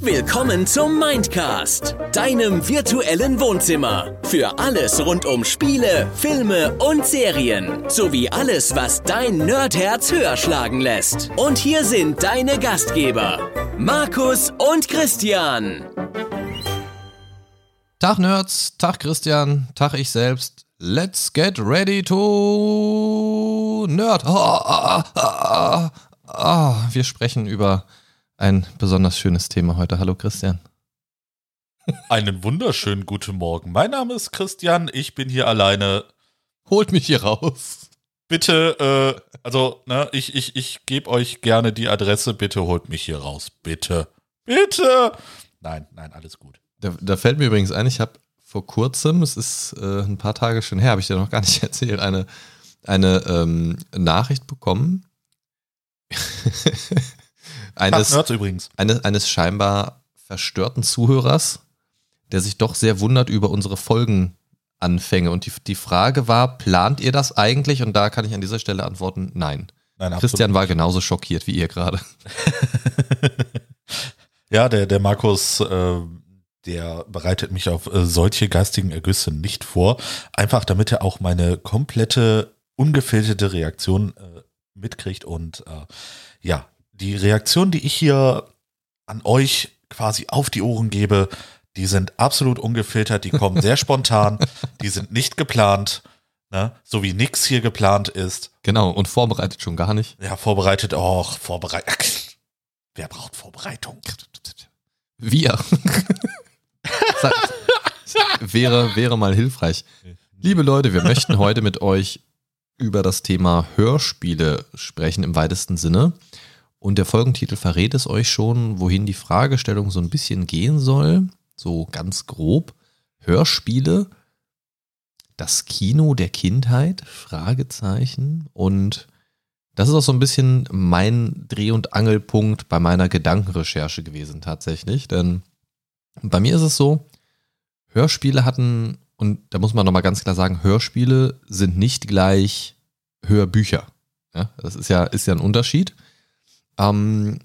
Willkommen zum Mindcast, deinem virtuellen Wohnzimmer. Für alles rund um Spiele, Filme und Serien. Sowie alles, was dein Nerdherz höher schlagen lässt. Und hier sind deine Gastgeber, Markus und Christian. Tag Nerds, Tag Christian, Tag ich selbst. Let's get ready to Nerd. Ah. Wir sprechen über ein besonders schönes Thema heute. Hallo Christian. Einen wunderschönen guten Morgen. Mein Name ist Christian, ich bin hier alleine. Holt mich hier raus. Bitte, äh, also, ne, ich, ich, ich gebe euch gerne die Adresse, bitte holt mich hier raus. Bitte. Bitte. Nein, nein, alles gut. Da, da fällt mir übrigens ein, ich habe vor kurzem, es ist äh, ein paar Tage schon her, habe ich dir noch gar nicht erzählt, eine, eine ähm, Nachricht bekommen. eines, übrigens. Eines, eines scheinbar verstörten Zuhörers, der sich doch sehr wundert über unsere Folgenanfänge. Und die, die Frage war, plant ihr das eigentlich? Und da kann ich an dieser Stelle antworten, nein. nein Christian war genauso schockiert wie ihr gerade. ja, der, der Markus, äh, der bereitet mich auf äh, solche geistigen Ergüsse nicht vor. Einfach damit er auch meine komplette ungefilterte Reaktion äh, mitkriegt und äh, ja, die Reaktion, die ich hier an euch quasi auf die Ohren gebe, die sind absolut ungefiltert, die kommen sehr spontan, die sind nicht geplant, ne? so wie nix hier geplant ist. Genau, und vorbereitet schon gar nicht. Ja, vorbereitet, auch vorbereitet. Wer braucht Vorbereitung? Wir. wäre, wäre mal hilfreich. Liebe Leute, wir möchten heute mit euch über das Thema Hörspiele sprechen im weitesten Sinne. Und der Folgentitel verrät es euch schon, wohin die Fragestellung so ein bisschen gehen soll. So ganz grob. Hörspiele, das Kino der Kindheit? Fragezeichen. Und das ist auch so ein bisschen mein Dreh- und Angelpunkt bei meiner Gedankenrecherche gewesen tatsächlich. Denn bei mir ist es so, Hörspiele hatten, und da muss man nochmal ganz klar sagen, Hörspiele sind nicht gleich Hörbücher. Ja, das ist ja, ist ja ein Unterschied. Ähm,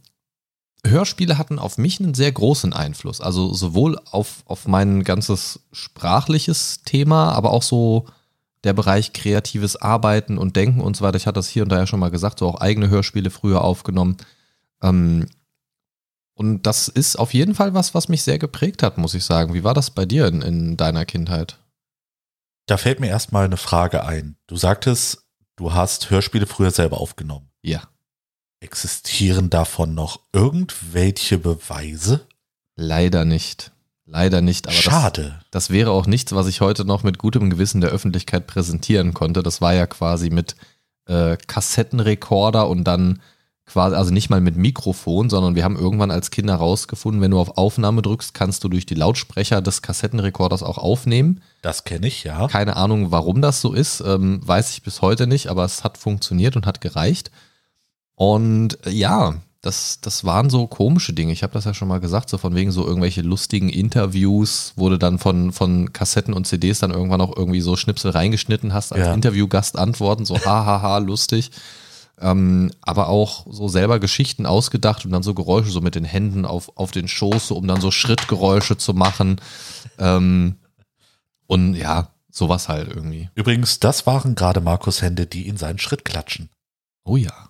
Hörspiele hatten auf mich einen sehr großen Einfluss. Also sowohl auf, auf mein ganzes sprachliches Thema, aber auch so der Bereich kreatives Arbeiten und Denken und so weiter. Ich hatte das hier und da ja schon mal gesagt, so auch eigene Hörspiele früher aufgenommen. Ähm, und das ist auf jeden Fall was, was mich sehr geprägt hat, muss ich sagen. Wie war das bei dir in, in deiner Kindheit? Da fällt mir erstmal eine Frage ein. Du sagtest, du hast Hörspiele früher selber aufgenommen. Ja. Existieren davon noch irgendwelche Beweise? Leider nicht. Leider nicht. Aber Schade. Das, das, wäre auch nichts, was ich heute noch mit gutem Gewissen der Öffentlichkeit präsentieren konnte. Das war ja quasi mit äh, Kassettenrekorder und dann quasi, also nicht mal mit Mikrofon, sondern wir haben irgendwann als Kinder rausgefunden, wenn du auf Aufnahme drückst, kannst du durch die Lautsprecher des Kassettenrekorders auch aufnehmen. Das kenne ich, ja. Keine Ahnung, warum das so ist, ähm, weiß ich bis heute nicht, aber es hat funktioniert und hat gereicht. Und äh, ja, das, das waren so komische Dinge. Ich habe das ja schon mal gesagt, so von wegen so irgendwelche lustigen Interviews, wurde dann von, von Kassetten und CDs dann irgendwann auch irgendwie so Schnipsel reingeschnitten hast, als ja. Interviewgast antworten, so hahaha, lustig. Ähm, aber auch so selber Geschichten ausgedacht und dann so Geräusche so mit den Händen auf, auf den Schoß, so, um dann so Schrittgeräusche zu machen. Ähm, und ja, sowas halt irgendwie. Übrigens, das waren gerade Markus Hände, die in seinen Schritt klatschen. Oh ja.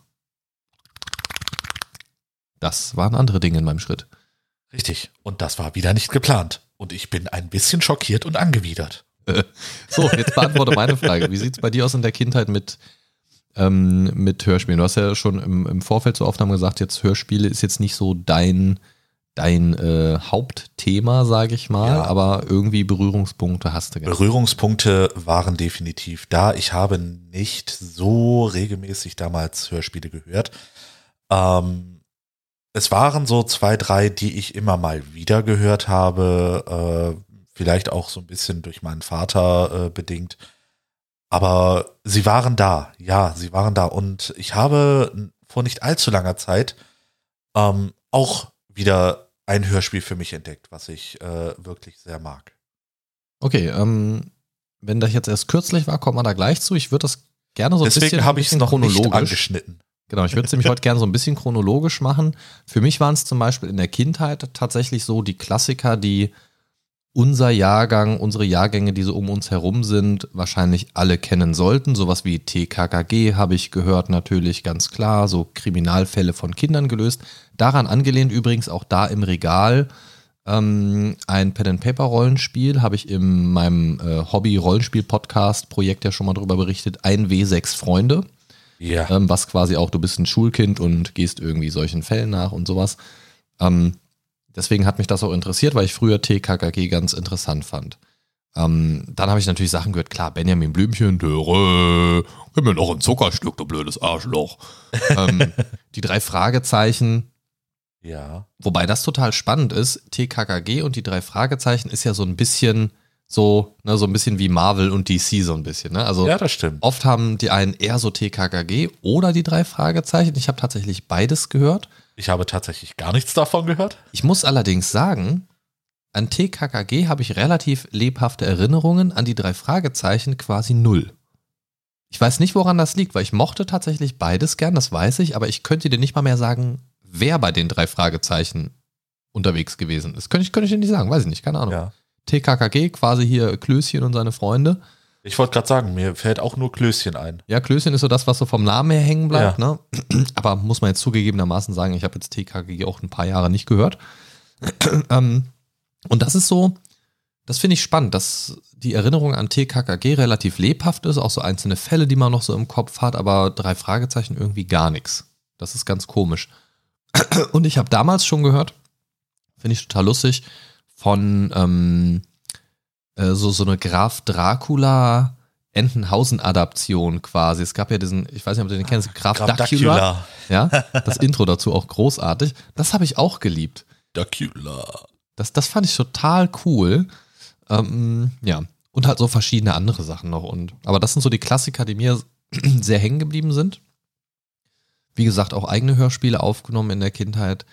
Das waren andere Dinge in meinem Schritt. Richtig. Und das war wieder nicht geplant. Und ich bin ein bisschen schockiert und angewidert. so, jetzt beantworte meine Frage. Wie sieht es bei dir aus in der Kindheit mit, ähm, mit Hörspielen? Du hast ja schon im, im Vorfeld zur Aufnahme gesagt, jetzt Hörspiele ist jetzt nicht so dein, dein äh, Hauptthema, sage ich mal, ja. aber irgendwie Berührungspunkte hast du. Gehabt. Berührungspunkte waren definitiv da. Ich habe nicht so regelmäßig damals Hörspiele gehört. Ähm, es waren so zwei, drei, die ich immer mal wieder gehört habe, äh, vielleicht auch so ein bisschen durch meinen Vater äh, bedingt. Aber sie waren da, ja, sie waren da. Und ich habe vor nicht allzu langer Zeit ähm, auch wieder ein Hörspiel für mich entdeckt, was ich äh, wirklich sehr mag. Okay, ähm, wenn das jetzt erst kürzlich war, kommt man da gleich zu. Ich würde das gerne so ein Deswegen bisschen, habe ich es noch chronologisch nicht angeschnitten. Genau, ich würde es nämlich heute gerne so ein bisschen chronologisch machen. Für mich waren es zum Beispiel in der Kindheit tatsächlich so die Klassiker, die unser Jahrgang, unsere Jahrgänge, die so um uns herum sind, wahrscheinlich alle kennen sollten. Sowas wie TKKG habe ich gehört, natürlich ganz klar, so Kriminalfälle von Kindern gelöst. Daran angelehnt übrigens auch da im Regal ähm, ein Pen-and-Paper-Rollenspiel, habe ich in meinem äh, Hobby-Rollenspiel-Podcast-Projekt ja schon mal drüber berichtet, 1W6 Freunde. Ja. Ähm, was quasi auch, du bist ein Schulkind und gehst irgendwie solchen Fällen nach und sowas. Ähm, deswegen hat mich das auch interessiert, weil ich früher TKKG ganz interessant fand. Ähm, dann habe ich natürlich Sachen gehört, klar, Benjamin Blümchen, Dörre, gib mir noch ein Zuckerstück, du blödes Arschloch. ähm, die drei Fragezeichen, Ja. wobei das total spannend ist, TKKG und die drei Fragezeichen ist ja so ein bisschen so, ne, so ein bisschen wie Marvel und DC so ein bisschen, ne? Also Ja, das stimmt. Oft haben die einen eher so TKKG oder die drei Fragezeichen. Ich habe tatsächlich beides gehört. Ich habe tatsächlich gar nichts davon gehört. Ich muss allerdings sagen, an TKKG habe ich relativ lebhafte Erinnerungen, an die drei Fragezeichen quasi null. Ich weiß nicht, woran das liegt, weil ich mochte tatsächlich beides gern, das weiß ich, aber ich könnte dir nicht mal mehr sagen, wer bei den drei Fragezeichen unterwegs gewesen ist. Könnte ich, könnte ich dir nicht sagen, weiß ich nicht, keine Ahnung. Ja. TKKG, quasi hier Klößchen und seine Freunde. Ich wollte gerade sagen, mir fällt auch nur Klößchen ein. Ja, Klößchen ist so das, was so vom Namen her hängen bleibt. Ne? Aber muss man jetzt zugegebenermaßen sagen, ich habe jetzt TKG auch ein paar Jahre nicht gehört. ähm, und das ist so, das finde ich spannend, dass die Erinnerung an TKKG relativ lebhaft ist, auch so einzelne Fälle, die man noch so im Kopf hat, aber drei Fragezeichen irgendwie gar nichts. Das ist ganz komisch. Und ich habe damals schon gehört, finde ich total lustig, von ähm, äh, so, so eine Graf Dracula Entenhausen-Adaption quasi. Es gab ja diesen, ich weiß nicht, ob du den kennst, Graf, Graf Dracula. Ja, das Intro dazu auch großartig. Das habe ich auch geliebt. Dracula. Das, das fand ich total cool. Ähm, ja. Und halt so verschiedene andere Sachen noch. Und, aber das sind so die Klassiker, die mir sehr hängen geblieben sind. Wie gesagt, auch eigene Hörspiele aufgenommen in der Kindheit.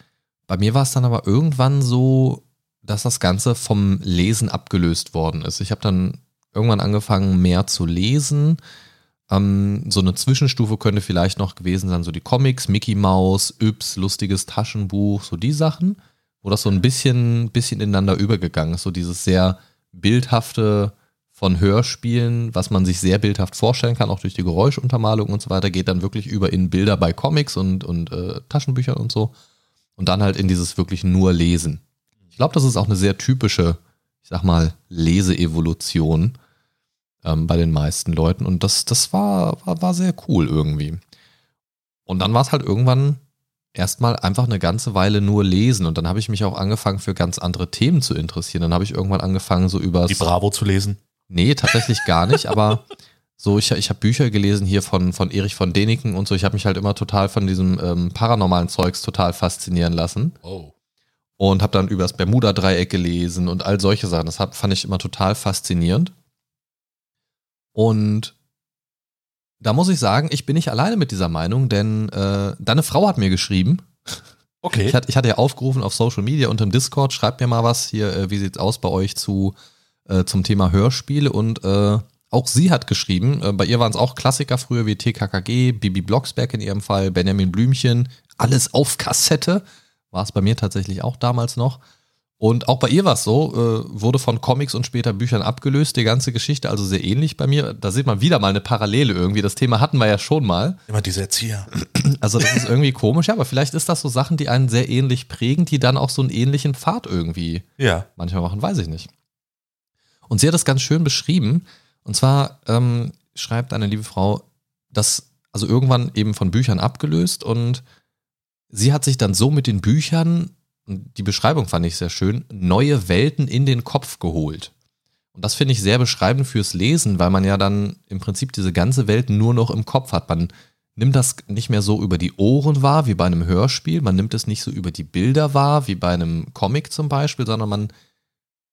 Bei mir war es dann aber irgendwann so, dass das Ganze vom Lesen abgelöst worden ist. Ich habe dann irgendwann angefangen, mehr zu lesen. Ähm, so eine Zwischenstufe könnte vielleicht noch gewesen sein, so die Comics, Mickey Mouse, Yps, lustiges Taschenbuch, so die Sachen, wo das so ein bisschen, bisschen ineinander übergegangen ist. So dieses sehr bildhafte von Hörspielen, was man sich sehr bildhaft vorstellen kann, auch durch die Geräuschuntermalung und so weiter, geht dann wirklich über in Bilder bei Comics und, und äh, Taschenbüchern und so. Und dann halt in dieses wirklich nur Lesen. Ich glaube, das ist auch eine sehr typische, ich sag mal, Leseevolution ähm, bei den meisten Leuten. Und das, das war, war, war sehr cool irgendwie. Und dann war es halt irgendwann erstmal einfach eine ganze Weile nur lesen. Und dann habe ich mich auch angefangen, für ganz andere Themen zu interessieren. Dann habe ich irgendwann angefangen, so über. Die Bravo zu lesen. Nee, tatsächlich gar nicht, aber so, ich, ich habe Bücher gelesen hier von, von Erich von Däniken und so. Ich habe mich halt immer total von diesem ähm, paranormalen Zeugs total faszinieren lassen Oh. Und habe dann übers Bermuda-Dreieck gelesen und all solche Sachen. Das hab, fand ich immer total faszinierend. Und da muss ich sagen, ich bin nicht alleine mit dieser Meinung, denn äh, deine Frau hat mir geschrieben. Okay. Ich hatte, ich hatte ja aufgerufen auf Social Media und im Discord, schreibt mir mal was hier, äh, wie sieht's aus bei euch zu äh, zum Thema Hörspiele und äh, auch sie hat geschrieben, äh, bei ihr waren es auch Klassiker früher wie TKKG, Bibi Blocksberg in ihrem Fall, Benjamin Blümchen, alles auf Kassette, war es bei mir tatsächlich auch damals noch. Und auch bei ihr war es so, äh, wurde von Comics und später Büchern abgelöst, die ganze Geschichte, also sehr ähnlich bei mir. Da sieht man wieder mal eine Parallele irgendwie. Das Thema hatten wir ja schon mal. Immer diese Erzieher. Also das ist irgendwie komisch, ja, aber vielleicht ist das so Sachen, die einen sehr ähnlich prägen, die dann auch so einen ähnlichen Pfad irgendwie Ja. manchmal machen, weiß ich nicht. Und sie hat das ganz schön beschrieben. Und zwar ähm, schreibt eine liebe Frau, dass also irgendwann eben von Büchern abgelöst und sie hat sich dann so mit den Büchern, die Beschreibung fand ich sehr schön, neue Welten in den Kopf geholt. Und das finde ich sehr beschreibend fürs Lesen, weil man ja dann im Prinzip diese ganze Welt nur noch im Kopf hat. Man nimmt das nicht mehr so über die Ohren wahr wie bei einem Hörspiel, man nimmt es nicht so über die Bilder wahr wie bei einem Comic zum Beispiel, sondern man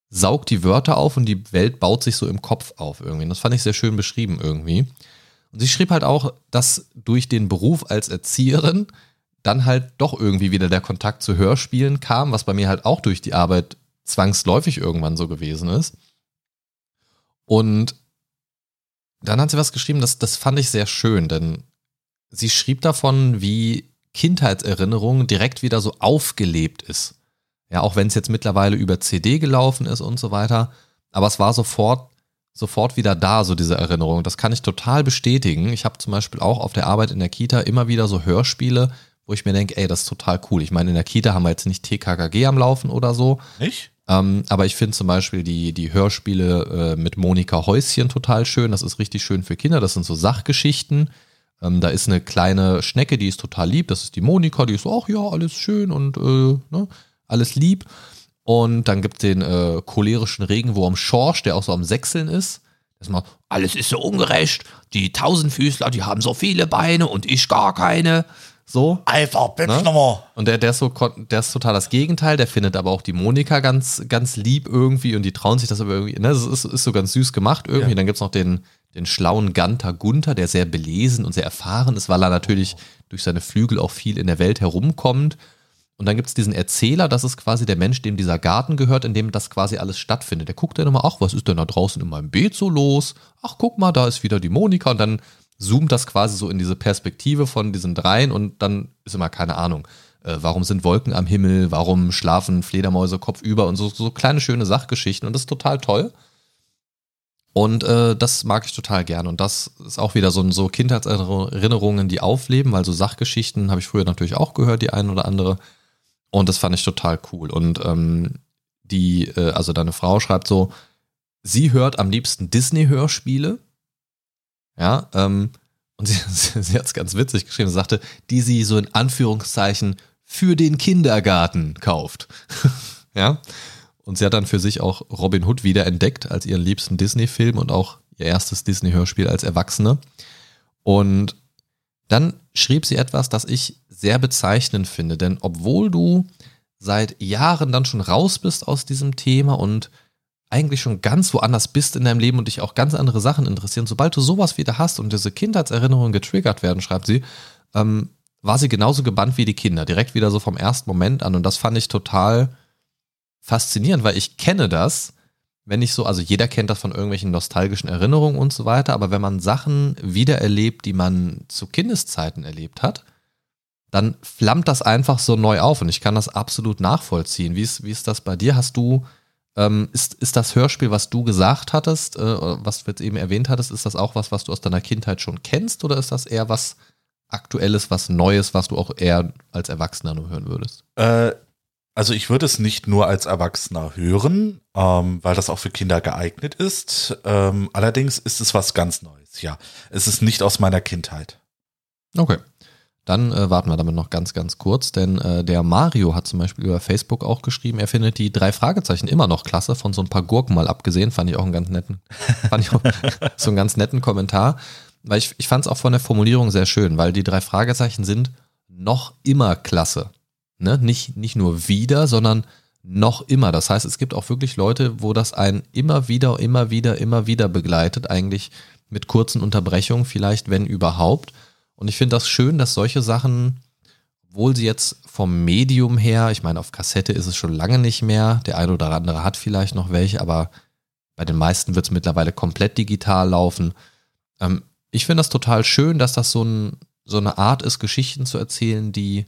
saugt die Wörter auf und die Welt baut sich so im Kopf auf irgendwie. Und das fand ich sehr schön beschrieben irgendwie. Und sie schrieb halt auch, dass durch den Beruf als Erzieherin dann halt doch irgendwie wieder der Kontakt zu Hörspielen kam, was bei mir halt auch durch die Arbeit zwangsläufig irgendwann so gewesen ist. Und dann hat sie was geschrieben, das, das fand ich sehr schön, denn sie schrieb davon, wie Kindheitserinnerung direkt wieder so aufgelebt ist. Ja, auch wenn es jetzt mittlerweile über CD gelaufen ist und so weiter. Aber es war sofort, sofort wieder da, so diese Erinnerung. Das kann ich total bestätigen. Ich habe zum Beispiel auch auf der Arbeit in der Kita immer wieder so Hörspiele, wo ich mir denke, ey, das ist total cool. Ich meine, in der Kita haben wir jetzt nicht TKKG am Laufen oder so. Nicht? Ähm, aber ich finde zum Beispiel die, die Hörspiele äh, mit Monika Häuschen total schön. Das ist richtig schön für Kinder. Das sind so Sachgeschichten. Ähm, da ist eine kleine Schnecke, die ist total lieb. Das ist die Monika, die ist so, ach ja, alles schön und äh, ne, alles lieb. Und dann gibt es den äh, cholerischen Regenwurm Schorsch, der auch so am Sechseln ist. Das macht, alles ist so ungerecht. Die Tausendfüßler, die haben so viele Beine und ich gar keine. So. Einfach, bitte Ne? nochmal. Und der, der, ist so, der ist total das Gegenteil. Der findet aber auch die Monika ganz, ganz lieb irgendwie und die trauen sich das aber irgendwie. Ne? Das ist, ist so ganz süß gemacht irgendwie. Ja. Dann gibt's noch den, den schlauen Ganter Gunther, der sehr belesen und sehr erfahren ist, weil er natürlich durch seine Flügel auch viel in der Welt herumkommt. Und dann gibt's diesen Erzähler, das ist quasi der Mensch, dem dieser Garten gehört, in dem das quasi alles stattfindet. Der guckt dann immer, ach, was ist denn da draußen in meinem Beet so los? Ach, guck mal, da ist wieder die Monika. Und dann zoomt das quasi so in diese Perspektive von diesen dreien und dann ist immer keine Ahnung. Äh, warum sind Wolken am Himmel? Warum schlafen Fledermäuse kopfüber? Und so, so kleine schöne Sachgeschichten. Und das ist total toll. Und äh, das mag ich total gerne. Und das ist auch wieder so, so Kindheitserinnerungen, die aufleben, weil so Sachgeschichten habe ich früher natürlich auch gehört, die ein oder andere. Und das fand ich total cool. Und ähm, die, äh, also deine Frau schreibt so, sie hört am liebsten Disney-Hörspiele. Ja, ähm, und sie, sie, hat es ganz witzig geschrieben, sie sagte, die sie so in Anführungszeichen für den Kindergarten kauft. ja. Und sie hat dann für sich auch Robin Hood wieder entdeckt als ihren liebsten Disney-Film und auch ihr erstes Disney-Hörspiel als Erwachsene. Und dann schrieb sie etwas, das ich sehr bezeichnend finde, denn obwohl du seit Jahren dann schon raus bist aus diesem Thema und eigentlich schon ganz woanders bist in deinem Leben und dich auch ganz andere Sachen interessieren, sobald du sowas wieder hast und diese Kindheitserinnerungen getriggert werden, schreibt sie, ähm, war sie genauso gebannt wie die Kinder, direkt wieder so vom ersten Moment an und das fand ich total faszinierend, weil ich kenne das, wenn ich so, also jeder kennt das von irgendwelchen nostalgischen Erinnerungen und so weiter, aber wenn man Sachen wiedererlebt, die man zu Kindeszeiten erlebt hat, dann flammt das einfach so neu auf und ich kann das absolut nachvollziehen. Wie ist, wie ist das bei dir? Hast du, ähm, ist, ist das Hörspiel, was du gesagt hattest, äh, was du jetzt eben erwähnt hattest, ist das auch was, was du aus deiner Kindheit schon kennst oder ist das eher was Aktuelles, was Neues, was du auch eher als Erwachsener nur hören würdest? Äh, also ich würde es nicht nur als Erwachsener hören, ähm, weil das auch für Kinder geeignet ist. Ähm, allerdings ist es was ganz Neues, ja. Es ist nicht aus meiner Kindheit. Okay. Dann äh, warten wir damit noch ganz, ganz kurz, denn äh, der Mario hat zum Beispiel über Facebook auch geschrieben, er findet die drei Fragezeichen immer noch klasse, von so ein paar Gurken mal abgesehen, fand ich auch einen ganz netten, fand ich auch so einen ganz netten Kommentar, weil ich, ich fand es auch von der Formulierung sehr schön, weil die drei Fragezeichen sind noch immer klasse. Ne? Nicht, nicht nur wieder, sondern noch immer. Das heißt, es gibt auch wirklich Leute, wo das einen immer wieder, immer wieder, immer wieder begleitet, eigentlich mit kurzen Unterbrechungen, vielleicht, wenn überhaupt. Und ich finde das schön, dass solche Sachen, obwohl sie jetzt vom Medium her, ich meine, auf Kassette ist es schon lange nicht mehr, der eine oder andere hat vielleicht noch welche, aber bei den meisten wird es mittlerweile komplett digital laufen. Ähm, ich finde das total schön, dass das so, ein, so eine Art ist, Geschichten zu erzählen, die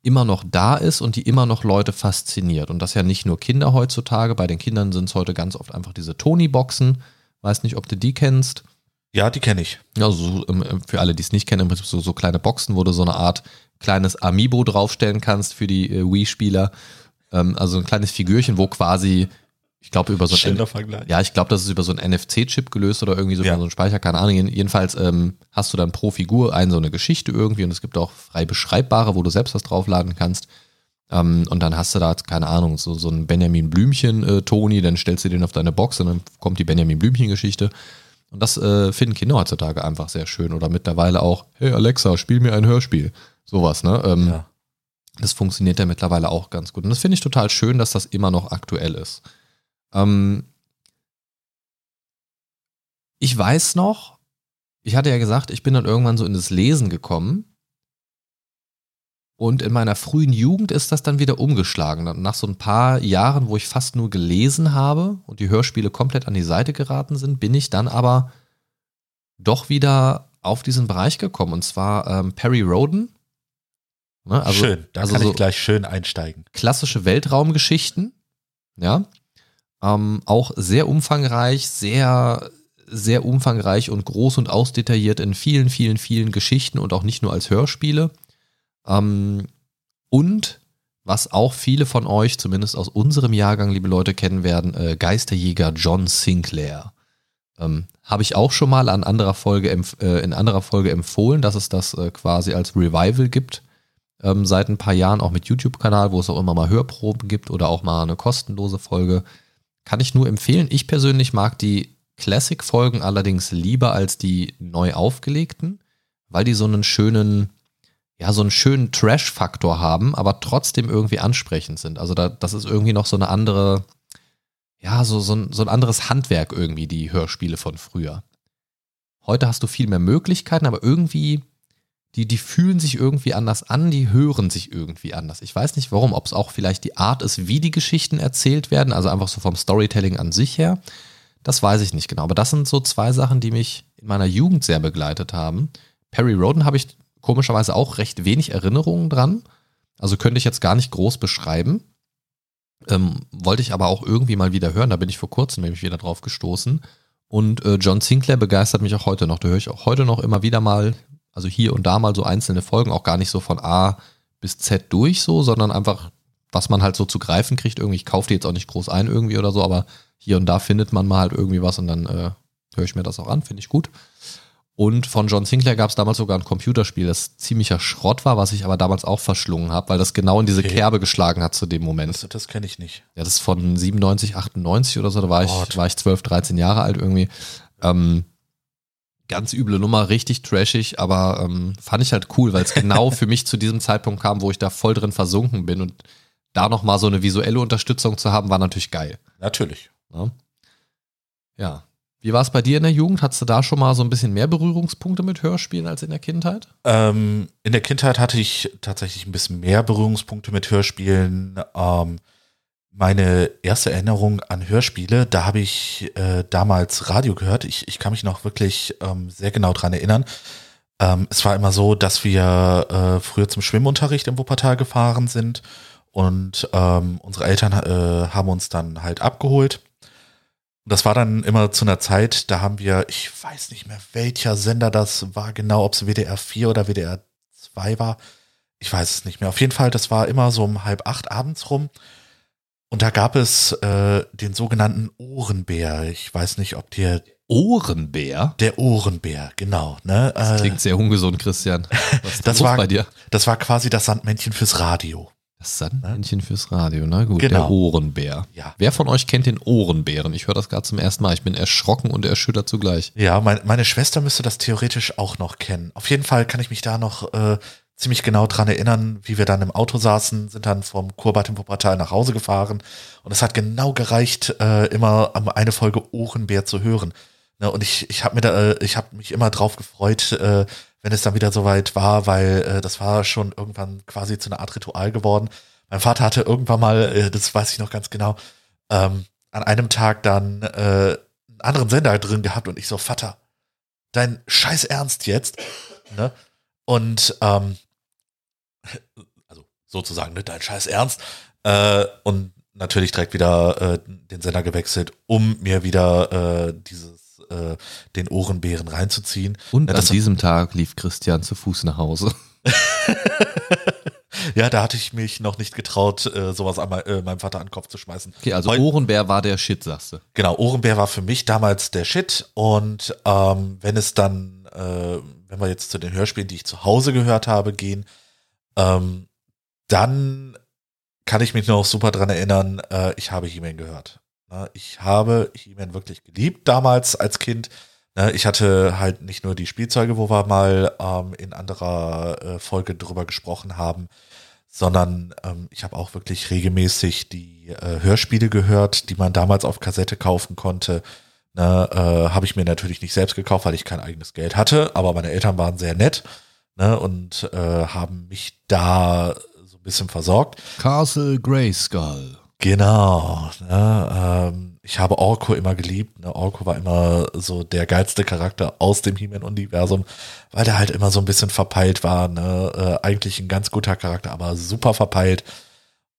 immer noch da ist und die immer noch Leute fasziniert. Und das ja nicht nur Kinder heutzutage. Bei den Kindern sind es heute ganz oft einfach diese Tony-Boxen. Weiß nicht, ob du die kennst. Ja, die kenne ich. Ja, so, ähm, für alle, die es nicht kennen, im Prinzip so, so kleine Boxen, wo du so eine Art kleines Amiibo draufstellen kannst für die äh, Wii-Spieler. Ähm, also ein kleines Figürchen, wo quasi, ich glaube, über so ein Vergleich. ja, ich glaube, das ist über so ein NFC-Chip gelöst oder irgendwie so Ja. so einen Speicher, keine Ahnung. Jedenfalls ähm, hast du dann pro Figur ein so eine Geschichte irgendwie und es gibt auch frei beschreibbare, wo du selbst was draufladen kannst. Ähm, und dann hast du da, keine Ahnung, so, so ein Benjamin Blümchen-Toni, dann stellst du den auf deine Box und dann kommt die Benjamin Blümchen-Geschichte. Und das äh, finden Kinder heutzutage einfach sehr schön. Oder mittlerweile auch, hey Alexa, spiel mir ein Hörspiel. Sowas, ne? Ähm, Ja. das funktioniert ja mittlerweile auch ganz gut. Und das finde ich total schön, dass das immer noch aktuell ist. Ähm ich weiß noch, ich hatte ja gesagt, ich bin dann irgendwann so in das Lesen gekommen. Und in meiner frühen Jugend ist das dann wieder umgeschlagen. Nach so ein paar Jahren, wo ich fast nur gelesen habe und die Hörspiele komplett an die Seite geraten sind, bin ich dann aber doch wieder auf diesen Bereich gekommen und zwar ähm, Perry Roden. Ne, also, schön, da also kann so ich gleich schön einsteigen. Klassische Weltraumgeschichten, ja. Ähm, auch sehr umfangreich, sehr, sehr umfangreich und groß und ausdetailliert in vielen, vielen, vielen Geschichten und auch nicht nur als Hörspiele. Ähm, und was auch viele von euch, zumindest aus unserem Jahrgang, liebe Leute, kennen werden, äh, Geisterjäger John Sinclair. Ähm, Habe ich auch schon mal an anderer Folge äh, in anderer Folge empfohlen, dass es das äh, quasi als Revival gibt. Ähm, seit ein paar Jahren auch mit YouTube-Kanal, wo es auch immer mal Hörproben gibt oder auch mal eine kostenlose Folge. Kann ich nur empfehlen. Ich persönlich mag die Classic-Folgen allerdings lieber als die neu aufgelegten, weil die so einen schönen, ja, so einen schönen Trash-Faktor haben, aber trotzdem irgendwie ansprechend sind. Also da, das ist irgendwie noch so eine andere, ja, so, so, ein, so ein anderes Handwerk irgendwie, die Hörspiele von früher. Heute hast du viel mehr Möglichkeiten, aber irgendwie, die, die fühlen sich irgendwie anders an, die hören sich irgendwie anders. Ich weiß nicht warum, ob es auch vielleicht die Art ist, wie die Geschichten erzählt werden, also einfach so vom Storytelling an sich her. Das weiß ich nicht genau. Aber das sind so zwei Sachen, die mich in meiner Jugend sehr begleitet haben. Perry Roden habe ich komischerweise auch recht wenig Erinnerungen dran. Also könnte ich jetzt gar nicht groß beschreiben. Ähm, wollte ich aber auch irgendwie mal wieder hören. Da bin ich vor kurzem nämlich wieder drauf gestoßen. Und äh, John Sinclair begeistert mich auch heute noch. Da höre ich auch heute noch immer wieder mal, also hier und da mal so einzelne Folgen, auch gar nicht so von A bis Z durch so, sondern einfach, was man halt so zu greifen kriegt. Irgendwie, ich kaufe die jetzt auch nicht groß ein irgendwie oder so, aber hier und da findet man mal halt irgendwie was und dann äh, höre ich mir das auch an, finde ich gut. Und von John Sinclair gab es damals sogar ein Computerspiel, das ziemlicher Schrott war, was ich aber damals auch verschlungen habe, weil das genau in diese okay. Kerbe geschlagen hat zu dem Moment. Das, das kenne ich nicht. Ja, das ist von 97, 98 oder so, da war, ich, war ich 12, 13 Jahre alt irgendwie. Ähm, ganz üble Nummer, richtig trashig, aber ähm, fand ich halt cool, weil es genau für mich zu diesem Zeitpunkt kam, wo ich da voll drin versunken bin und da nochmal so eine visuelle Unterstützung zu haben, war natürlich geil. Natürlich. Ja. ja. Wie war es bei dir in der Jugend? Hattest du da schon mal so ein bisschen mehr Berührungspunkte mit Hörspielen als in der Kindheit? Ähm, in der Kindheit hatte ich tatsächlich ein bisschen mehr Berührungspunkte mit Hörspielen. Ähm, meine erste Erinnerung an Hörspiele, da habe ich äh, damals Radio gehört. Ich, ich kann mich noch wirklich ähm, sehr genau dran erinnern. Ähm, es war immer so, dass wir äh, früher zum Schwimmunterricht im Wuppertal gefahren sind und ähm, unsere Eltern äh, haben uns dann halt abgeholt das war dann immer zu einer Zeit, da haben wir, ich weiß nicht mehr, welcher Sender das war genau, ob es WDR 4 oder WDR 2 war. Ich weiß es nicht mehr. Auf jeden Fall, das war immer so um halb acht abends rum. Und da gab es äh, den sogenannten Ohrenbär. Ich weiß nicht, ob dir. Ohrenbär? Der Ohrenbär, genau. Ne? Das klingt sehr ungesund, Christian. Was ist das war, bei dir? Das war quasi das Sandmännchen fürs Radio. Das Sandmännchen fürs Radio, na gut. Genau. Der Ohrenbär. Ja. Wer von euch kennt den Ohrenbären? Ich höre das gerade zum ersten Mal. Ich bin erschrocken und erschüttert zugleich. Ja, mein, meine Schwester müsste das theoretisch auch noch kennen. Auf jeden Fall kann ich mich da noch äh, ziemlich genau dran erinnern, wie wir dann im Auto saßen, sind dann vom Kurbad im Wuppertal nach Hause gefahren. Und es hat genau gereicht, äh, immer eine Folge Ohrenbär zu hören. Ne, und ich, ich habe mir da, äh, ich habe mich immer drauf gefreut, äh, wenn es dann wieder soweit war, weil äh, das war schon irgendwann quasi zu einer Art Ritual geworden. Mein Vater hatte irgendwann mal, äh, das weiß ich noch ganz genau, ähm, an einem Tag dann äh, einen anderen Sender drin gehabt und ich so, Vater, dein Scheiß Ernst jetzt? Ne? Und ähm, also sozusagen, ne, dein Scheiß Ernst. Äh, und natürlich direkt wieder äh, den Sender gewechselt, um mir wieder äh, dieses äh, den Ohrenbären reinzuziehen. Und ja, an diesem Tag lief Christian zu Fuß nach Hause. ja, da hatte ich mich noch nicht getraut, äh, sowas an äh, meinem Vater an den Kopf zu schmeißen. Okay, also Heut, Ohrenbär war der Shit, sagst du. Genau, Ohrenbär war für mich damals der Shit. Und ähm, wenn es dann, äh, wenn wir jetzt zu den Hörspielen, die ich zu Hause gehört habe, gehen, ähm, dann kann ich mich noch super dran erinnern, äh, ich habe He-Man gehört. Ich habe He-Man wirklich geliebt damals als Kind. Ich hatte halt nicht nur die Spielzeuge, wo wir mal ähm, in anderer äh, Folge drüber gesprochen haben, sondern ähm, ich habe auch wirklich regelmäßig die äh, Hörspiele gehört, die man damals auf Kassette kaufen konnte. Ne, äh, habe ich mir natürlich nicht selbst gekauft, weil ich kein eigenes Geld hatte, aber meine Eltern waren sehr nett ne, und äh, haben mich da so ein bisschen versorgt. Castle Grayskull. Genau. Ne, ähm, ich habe Orko immer geliebt. Ne? Orko war immer so der geilste Charakter aus dem He-Man-Universum, weil der halt immer so ein bisschen verpeilt war. Ne? Äh, eigentlich ein ganz guter Charakter, aber super verpeilt.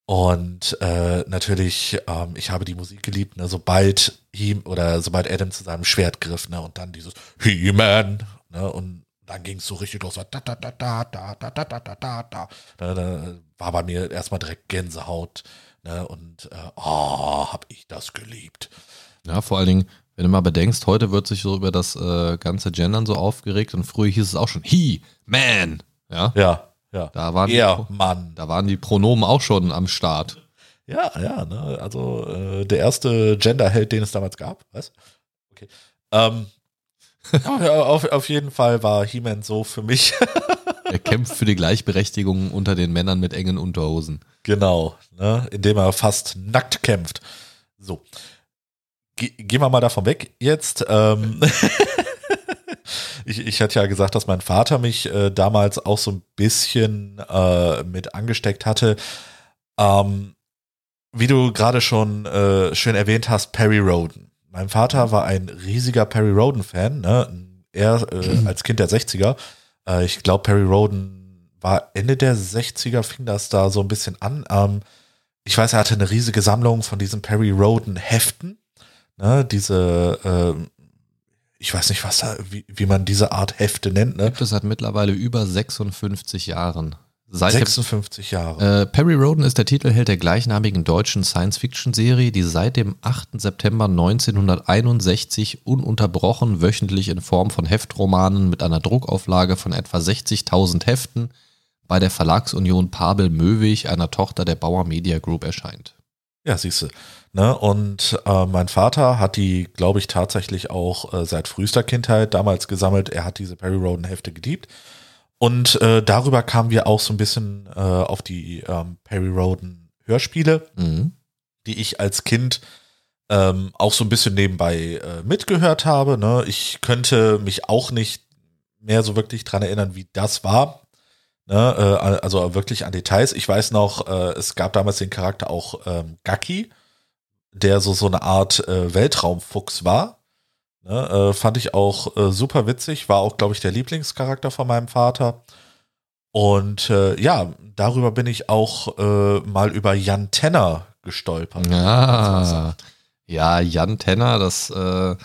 Und äh, natürlich, ähm, ich habe die Musik geliebt, ne? sobald ihm oder sobald Adam zu seinem Schwert griff, ne? Und dann dieses He-Man, ne? Und dann ging es so richtig los, da, da, da, da, da, da, da, da, da, da, da. Da, da war bei mir erstmal direkt Gänsehaut, ne? Und äh, oh, hab ich das geliebt. Ja, vor allen Dingen, wenn du mal bedenkst, heute wird sich so über das äh, ganze Gendern so aufgeregt und früher hieß es auch schon He, Man. Ja. Ja, ja. Da waren, Er, die, Mann. da waren die Pronomen auch schon am Start. Ja, ja, ne? Also äh, der erste Genderheld, den es damals gab, was? Okay. Ähm, auf, auf jeden Fall war He-Man so für mich. Er kämpft für die Gleichberechtigung unter den Männern mit engen Unterhosen. genau, ne? indem er fast nackt kämpft. So. Ge gehen wir mal davon weg jetzt. Ähm ich, ich hatte ja gesagt, dass mein Vater mich äh, damals auch so ein bisschen äh, mit angesteckt hatte. Ähm, wie du gerade schon äh, schön erwähnt hast, Perry Roden. Mein Vater war ein riesiger Perry Roden-Fan. Ne? Er äh, als Kind der 60er. Äh, ich glaube, Perry Roden war Ende der 60er, fing das da so ein bisschen an. Ähm, ich weiß, er hatte eine riesige Sammlung von diesen Perry Roden-Heften. Ne? Diese, äh, ich weiß nicht, was da, wie, wie man diese Art Hefte nennt. Ne? Gibt es seit mittlerweile über 56 Jahren. Seit dem 56 Jahre. Äh, Perry Roden ist der Titelheld der gleichnamigen deutschen Science-Fiction-Serie, die seit dem 8. September 1961 ununterbrochen wöchentlich in Form von Heftromanen mit einer Druckauflage von etwa 60.000 Heften bei der Verlagsunion Pabel Möwig, einer Tochter der Bauer Media Group, erscheint. Ja, siehst du. Ne? Und äh, mein Vater hat die, glaube ich, tatsächlich auch äh, seit frühester Kindheit damals gesammelt. Er hat diese Perry Roden Hefte geliebt. Und äh, darüber kamen wir auch so ein bisschen äh, auf die ähm, Perry Roden Hörspiele, Mhm. die ich als Kind ähm, auch so ein bisschen nebenbei äh, mitgehört habe. Ne? Ich könnte mich auch nicht mehr so wirklich dran erinnern, wie das war. Ne? Äh, also wirklich an Details. Ich weiß noch, äh, es gab damals den Charakter auch ähm, Gaki, der so so eine Art äh, Weltraumfuchs war. Ne? Äh, fand ich auch äh, super witzig. War auch, glaube ich, der Lieblingscharakter von meinem Vater. Und äh, ja, darüber bin ich auch äh, mal über Jan Tenner gestolpert. Ja, ja, Jan Tenner, das äh,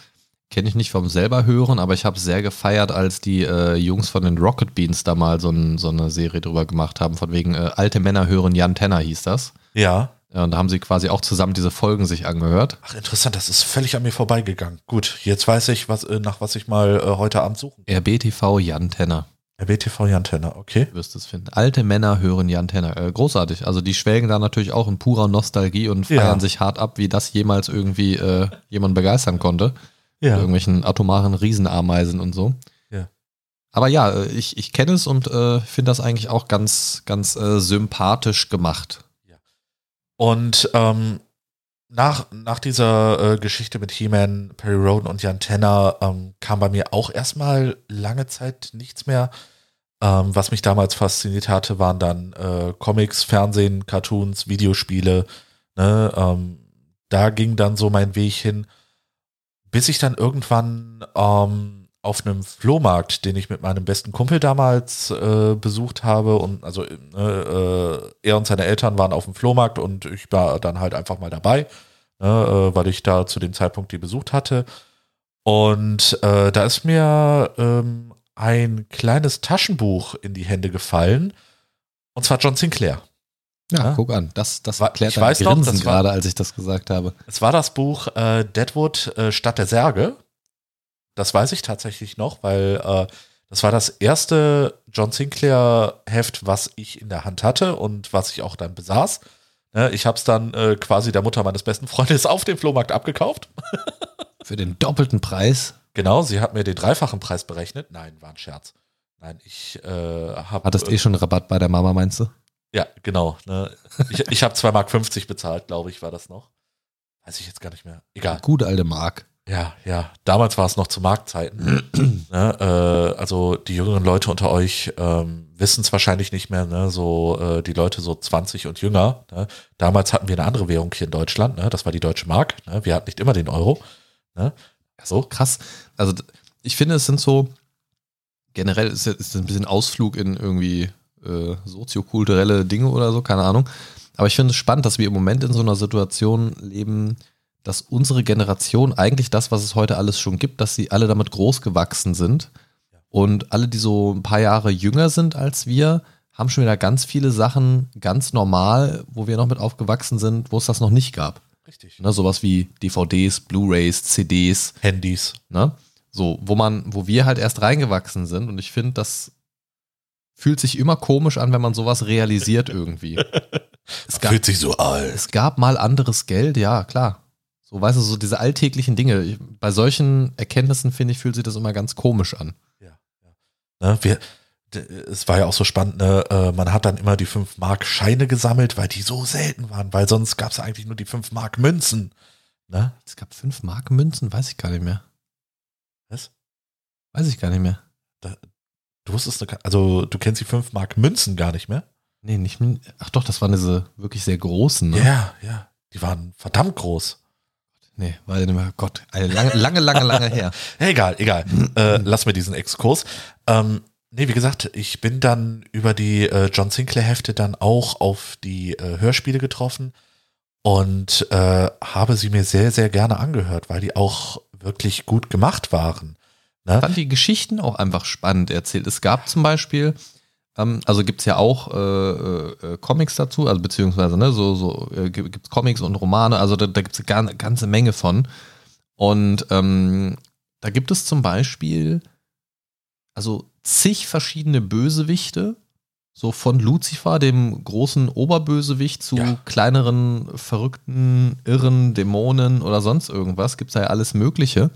kenne ich nicht vom selber hören, aber ich habe sehr gefeiert, als die äh, Jungs von den Rocket Beans da mal so, ein, so eine Serie drüber gemacht haben, von wegen alte Männer hören Jan Tenner hieß das. Ja. Ja, und da haben sie quasi auch zusammen diese Folgen sich angehört. Ach, interessant, das ist völlig an mir vorbeigegangen. Gut, jetzt weiß ich, was, äh, nach was ich mal äh, heute Abend suchen kann. RBTV Jan Tenner, RBTV Jan Tenner, okay. du wirst es finden. Alte Männer hören Jan Tenner. Äh, großartig. Also die schwelgen da natürlich auch in purer Nostalgie und Ja. feiern sich hart ab, wie das jemals irgendwie äh, jemand begeistern konnte. Mit Ja. irgendwelchen atomaren Riesenameisen und so. Ja. Aber ja, äh, ich, ich kenne es und äh, finde das eigentlich auch ganz, ganz äh, sympathisch gemacht. Und ähm, nach, nach dieser äh, Geschichte mit He-Man, Perry Roden und Jan Tenner ähm, kam bei mir auch erstmal lange Zeit nichts mehr. Ähm, was mich damals fasziniert hatte, waren dann äh, Comics, Fernsehen, Cartoons, Videospiele. Ne? Ähm, da ging dann so mein Weg hin, bis ich dann irgendwann ähm, auf einem Flohmarkt, den ich mit meinem besten Kumpel damals äh, besucht habe und also äh, er und seine Eltern waren auf dem Flohmarkt und ich war dann halt einfach mal dabei, ne, äh, weil ich da zu dem Zeitpunkt die besucht hatte. Und äh, da ist mir ähm, ein kleines Taschenbuch in die Hände gefallen und zwar John Sinclair. Ja, Ja. guck an. Das, das Wa- erklärt ich weiß noch, das war- gerade, als ich das gesagt habe. Es war das Buch äh, Deadwood äh, Stadt der Särge. Das weiß ich tatsächlich noch, weil äh, das war das erste John Sinclair Heft, was ich in der Hand hatte und was ich auch dann besaß. Ne, ich habe es dann äh, quasi der Mutter meines besten Freundes auf dem Flohmarkt abgekauft. Für den doppelten Preis Genau, sie hat mir den dreifachen Preis berechnet. Nein, war ein Scherz. Nein, ich äh, habe. hattest eh schon Rabatt bei der Mama, meinst du? Ja, genau. Ne? Ich, ich habe 2,50 Mark bezahlt, glaube ich, war das noch. Weiß ich jetzt gar nicht mehr. Egal. Gute alte Mark. Ja, ja. Damals war es noch zu Marktzeiten. ne, äh, also die jüngeren Leute unter euch ähm, wissen es wahrscheinlich nicht mehr. Ne, so äh, die Leute so 20 und jünger. Ne? Damals hatten wir eine andere Währung hier in Deutschland. Ne? Das war die deutsche Mark. Ne? Wir hatten nicht immer den Euro. Ne? So krass. Also ich finde, es sind so generell ist es ein bisschen Ausflug in irgendwie äh, soziokulturelle Dinge oder so, keine Ahnung. Aber ich finde es spannend, dass wir im Moment in so einer Situation leben, dass unsere Generation eigentlich das, was es heute alles schon gibt, dass sie alle damit groß gewachsen sind. Und alle, die so ein paar Jahre jünger sind als wir, haben schon wieder ganz viele Sachen ganz normal, wo wir noch mit aufgewachsen sind, wo es das noch nicht gab. Richtig. Ne, sowas wie DVDs, Blu-rays, CDs. Handys. Ne? So, wo man, wo wir halt erst reingewachsen sind. Und ich finde, das fühlt sich immer komisch an, wenn man sowas realisiert irgendwie. Es gab, fühlt sich so alt. Es gab mal anderes Geld, ja, klar. So, weißt du, so diese alltäglichen Dinge. Bei solchen Erkenntnissen, finde ich, fühlt sich das immer ganz komisch an. Ja, ja. Ne, wir, es war ja auch so spannend, ne, äh, man hat dann immer die 5 Mark Scheine gesammelt, weil die so selten waren, weil sonst gab es eigentlich nur die 5 Mark Münzen. Ne? Es gab 5 Mark Münzen, weiß ich gar nicht mehr. Was? Weiß ich gar nicht mehr. Da, du wusstest, also du kennst die 5 Mark Münzen gar nicht mehr? Nee, nicht Ach doch, das waren diese wirklich sehr großen, ne? Ja, ja. Die waren verdammt groß. Nee, weil Gott, lange, lange, lange, lange her. egal, egal. äh, lass mir diesen Exkurs. Ähm, nee, wie gesagt, ich bin dann über die äh, John Sinclair Hefte dann auch auf die äh, Hörspiele getroffen und äh, habe sie mir sehr, sehr gerne angehört, weil die auch wirklich gut gemacht waren. Ne? Ich fand die Geschichten auch einfach spannend erzählt. Es gab zum Beispiel, also gibt es ja auch äh, äh, Comics dazu, also beziehungsweise ne, so, so äh, gibt es Comics und Romane, also da, da gibt es eine ganze Menge von. Und ähm, da gibt es zum Beispiel also zig verschiedene Bösewichte, so von Lucifer, dem großen Oberbösewicht, zu ja. kleineren, verrückten, irren Dämonen oder sonst irgendwas, gibt es da ja alles Mögliche.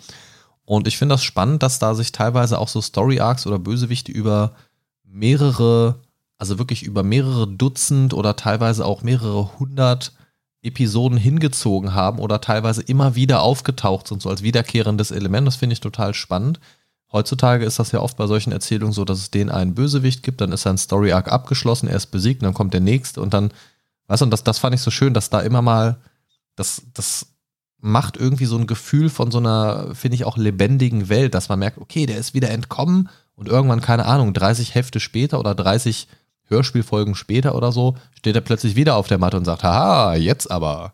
Und ich finde das spannend, dass da sich teilweise auch so Story Arcs oder Bösewichte über mehrere, also wirklich über mehrere Dutzend oder teilweise auch mehrere hundert Episoden hingezogen haben oder teilweise immer wieder aufgetaucht sind, so als wiederkehrendes Element. Das finde ich total spannend. Heutzutage ist das ja oft bei solchen Erzählungen so, dass es den einen Bösewicht gibt, dann ist sein Story Arc abgeschlossen, er ist besiegt, dann kommt der nächste und dann, weißt du, und das, das fand ich so schön, dass da immer mal, das, das macht irgendwie so ein Gefühl von so einer, finde ich auch lebendigen Welt, dass man merkt, okay, der ist wieder entkommen und irgendwann, keine Ahnung, 30 Hefte später oder 30 Hörspielfolgen später oder so, steht er plötzlich wieder auf der Matte und sagt, haha, jetzt aber.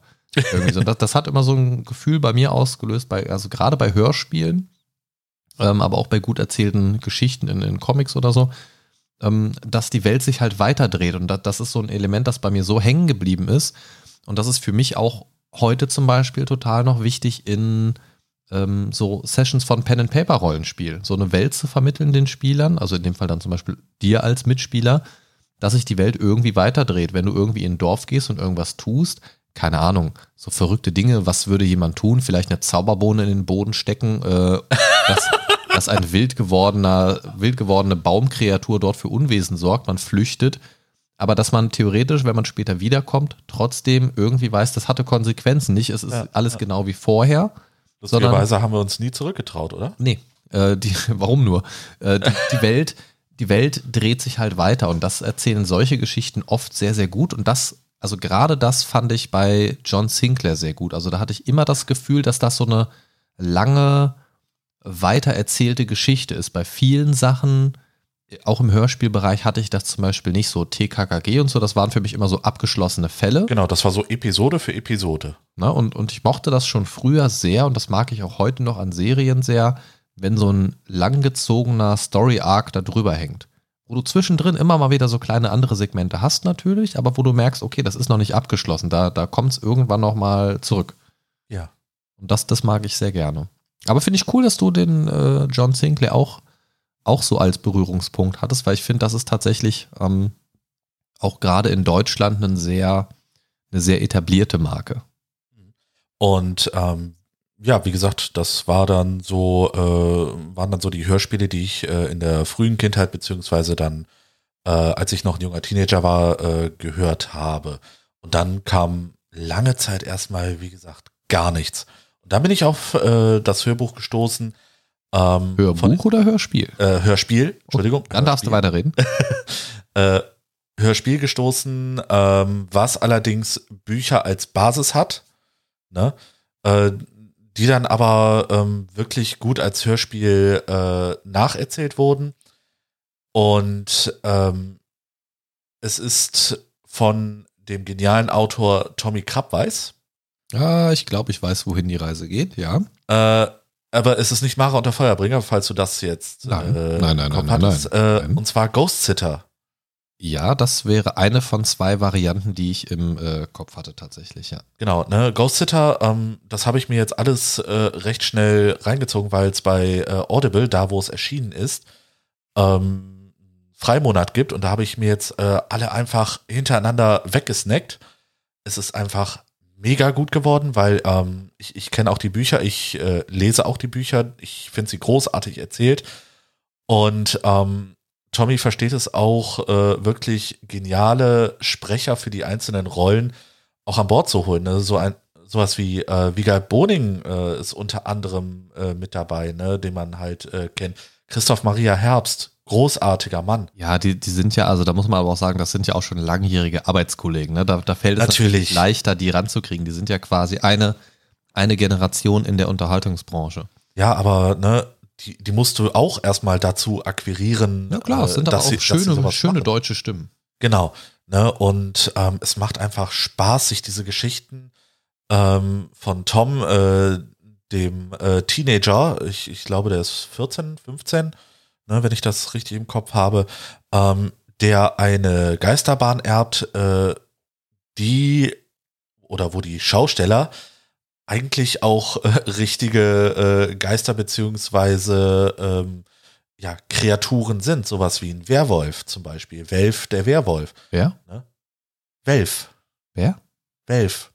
So. Das, das hat immer so ein Gefühl bei mir ausgelöst, bei, also gerade bei Hörspielen, ähm, aber auch bei gut erzählten Geschichten in, in Comics oder so, ähm, dass die Welt sich halt weiterdreht. Und das, das ist so ein Element, das bei mir so hängen geblieben ist. Und das ist für mich auch heute zum Beispiel total noch wichtig in ähm, so Sessions von Pen and Paper Rollenspiel, so eine Welt zu vermitteln den Spielern, also in dem Fall dann zum Beispiel dir als Mitspieler, dass sich die Welt irgendwie weiterdreht. Wenn du irgendwie in ein Dorf gehst und irgendwas tust, keine Ahnung, so verrückte Dinge, was würde jemand tun? Vielleicht eine Zauberbohne in den Boden stecken, äh, dass, dass ein wild gewordener, wild gewordene Baumkreatur dort für Unwesen sorgt, man flüchtet. Aber dass man theoretisch, wenn man später wiederkommt, trotzdem irgendwie weiß, das hatte Konsequenzen. Nicht, es ist ja, alles ja. genau wie vorher, Lustigerweise haben wir uns nie zurückgetraut, oder? Nee. Äh, die, warum nur? Äh, die, die, Welt, die Welt dreht sich halt weiter und das erzählen solche Geschichten oft sehr, sehr gut. Und das, also gerade das fand ich bei John Sinclair sehr gut. Also da hatte ich immer das Gefühl, dass das so eine lange, weiter erzählte Geschichte ist. Bei vielen Sachen auch im Hörspielbereich hatte ich das zum Beispiel nicht so TKKG und so, das waren für mich immer so abgeschlossene Fälle. Genau, das war so Episode für Episode. Na, und, und ich mochte das schon früher sehr und das mag ich auch heute noch an Serien sehr, wenn so ein langgezogener Story-Arc da drüber hängt. Wo du zwischendrin immer mal wieder so kleine andere Segmente hast natürlich, aber wo du merkst, okay, das ist noch nicht abgeschlossen, da, da kommt es irgendwann noch mal zurück. Ja. Und das, das mag ich sehr gerne. Aber finde ich cool, dass du den äh, John Sinclair auch auch so als Berührungspunkt hattest, weil ich finde, das ist tatsächlich ähm, auch gerade in Deutschland eine sehr, eine sehr etablierte Marke. Und ähm, ja, wie gesagt, das war dann so, äh, waren dann so die Hörspiele, die ich äh, in der frühen Kindheit beziehungsweise dann, äh, als ich noch ein junger Teenager war, äh, gehört habe. Und dann kam lange Zeit erstmal, wie gesagt, gar nichts. Und dann bin ich auf äh, das Hörbuch gestoßen. Ähm, Hörbuch von, oder Hörspiel? äh, Hörspiel, Entschuldigung. Dann darfst du Hörspiel. weiterreden. äh, Hörspiel gestoßen, ähm, was allerdings Bücher als Basis hat, ne? äh, die dann aber ähm, wirklich gut als Hörspiel äh, nacherzählt wurden. Und ähm, es ist von dem genialen Autor Tommy Krabweis. Ah, ich glaube, ich weiß, wohin die Reise geht, ja. Äh, aber es ist nicht Mara und der Feuerbringer, falls du das jetzt Nein. äh, Nein, nein, nein, nein, nein. Äh, Nein. Und zwar Ghost Sitter. Ja, das wäre eine von zwei Varianten, die ich im äh, Kopf hatte, tatsächlich, ja. Genau, ne, Ghost Sitter, ähm, das habe ich mir jetzt alles äh, recht schnell reingezogen, weil es bei äh, Audible, da wo es erschienen ist, ähm, Freimonat gibt und da habe ich mir jetzt äh, alle einfach hintereinander weggesnackt. Es ist einfach mega gut geworden, weil ähm, ich, ich kenne auch die Bücher, ich äh, lese auch die Bücher, ich finde sie großartig erzählt und ähm, Tommy versteht es auch, äh, wirklich geniale Sprecher für die einzelnen Rollen auch an Bord zu holen. Ne? So ein sowas wie äh, Wiegald Boning äh, ist unter anderem äh, mit dabei, ne? den man halt äh, kennt. Christoph Maria Herbst, großartiger Mann. Ja, die, die sind ja, also da muss man aber auch sagen, das sind ja auch schon langjährige Arbeitskollegen. Ne? Da, da fällt es Natürlich. natürlich leichter, die ranzukriegen. Die sind ja quasi eine, eine Generation in der Unterhaltungsbranche. Ja, aber ne, die, die musst du auch erstmal dazu akquirieren. Ja klar, es äh, sind aber dass auch sie- schöne, schöne machen. deutsche Stimmen. Genau. Ne? Und ähm, es macht einfach Spaß, sich diese Geschichten ähm, von Tom, äh, dem äh, Teenager, ich, ich glaube, der ist 14, 15, ne, wenn ich das richtig im Kopf habe, ähm, der eine Geisterbahn erbt, äh, die oder wo die Schausteller eigentlich auch äh, richtige äh, Geister beziehungsweise ähm, ja, Kreaturen sind, sowas wie ein Werwolf zum Beispiel. Welf, der Werwolf. Wer? Welf. Wer? Welf.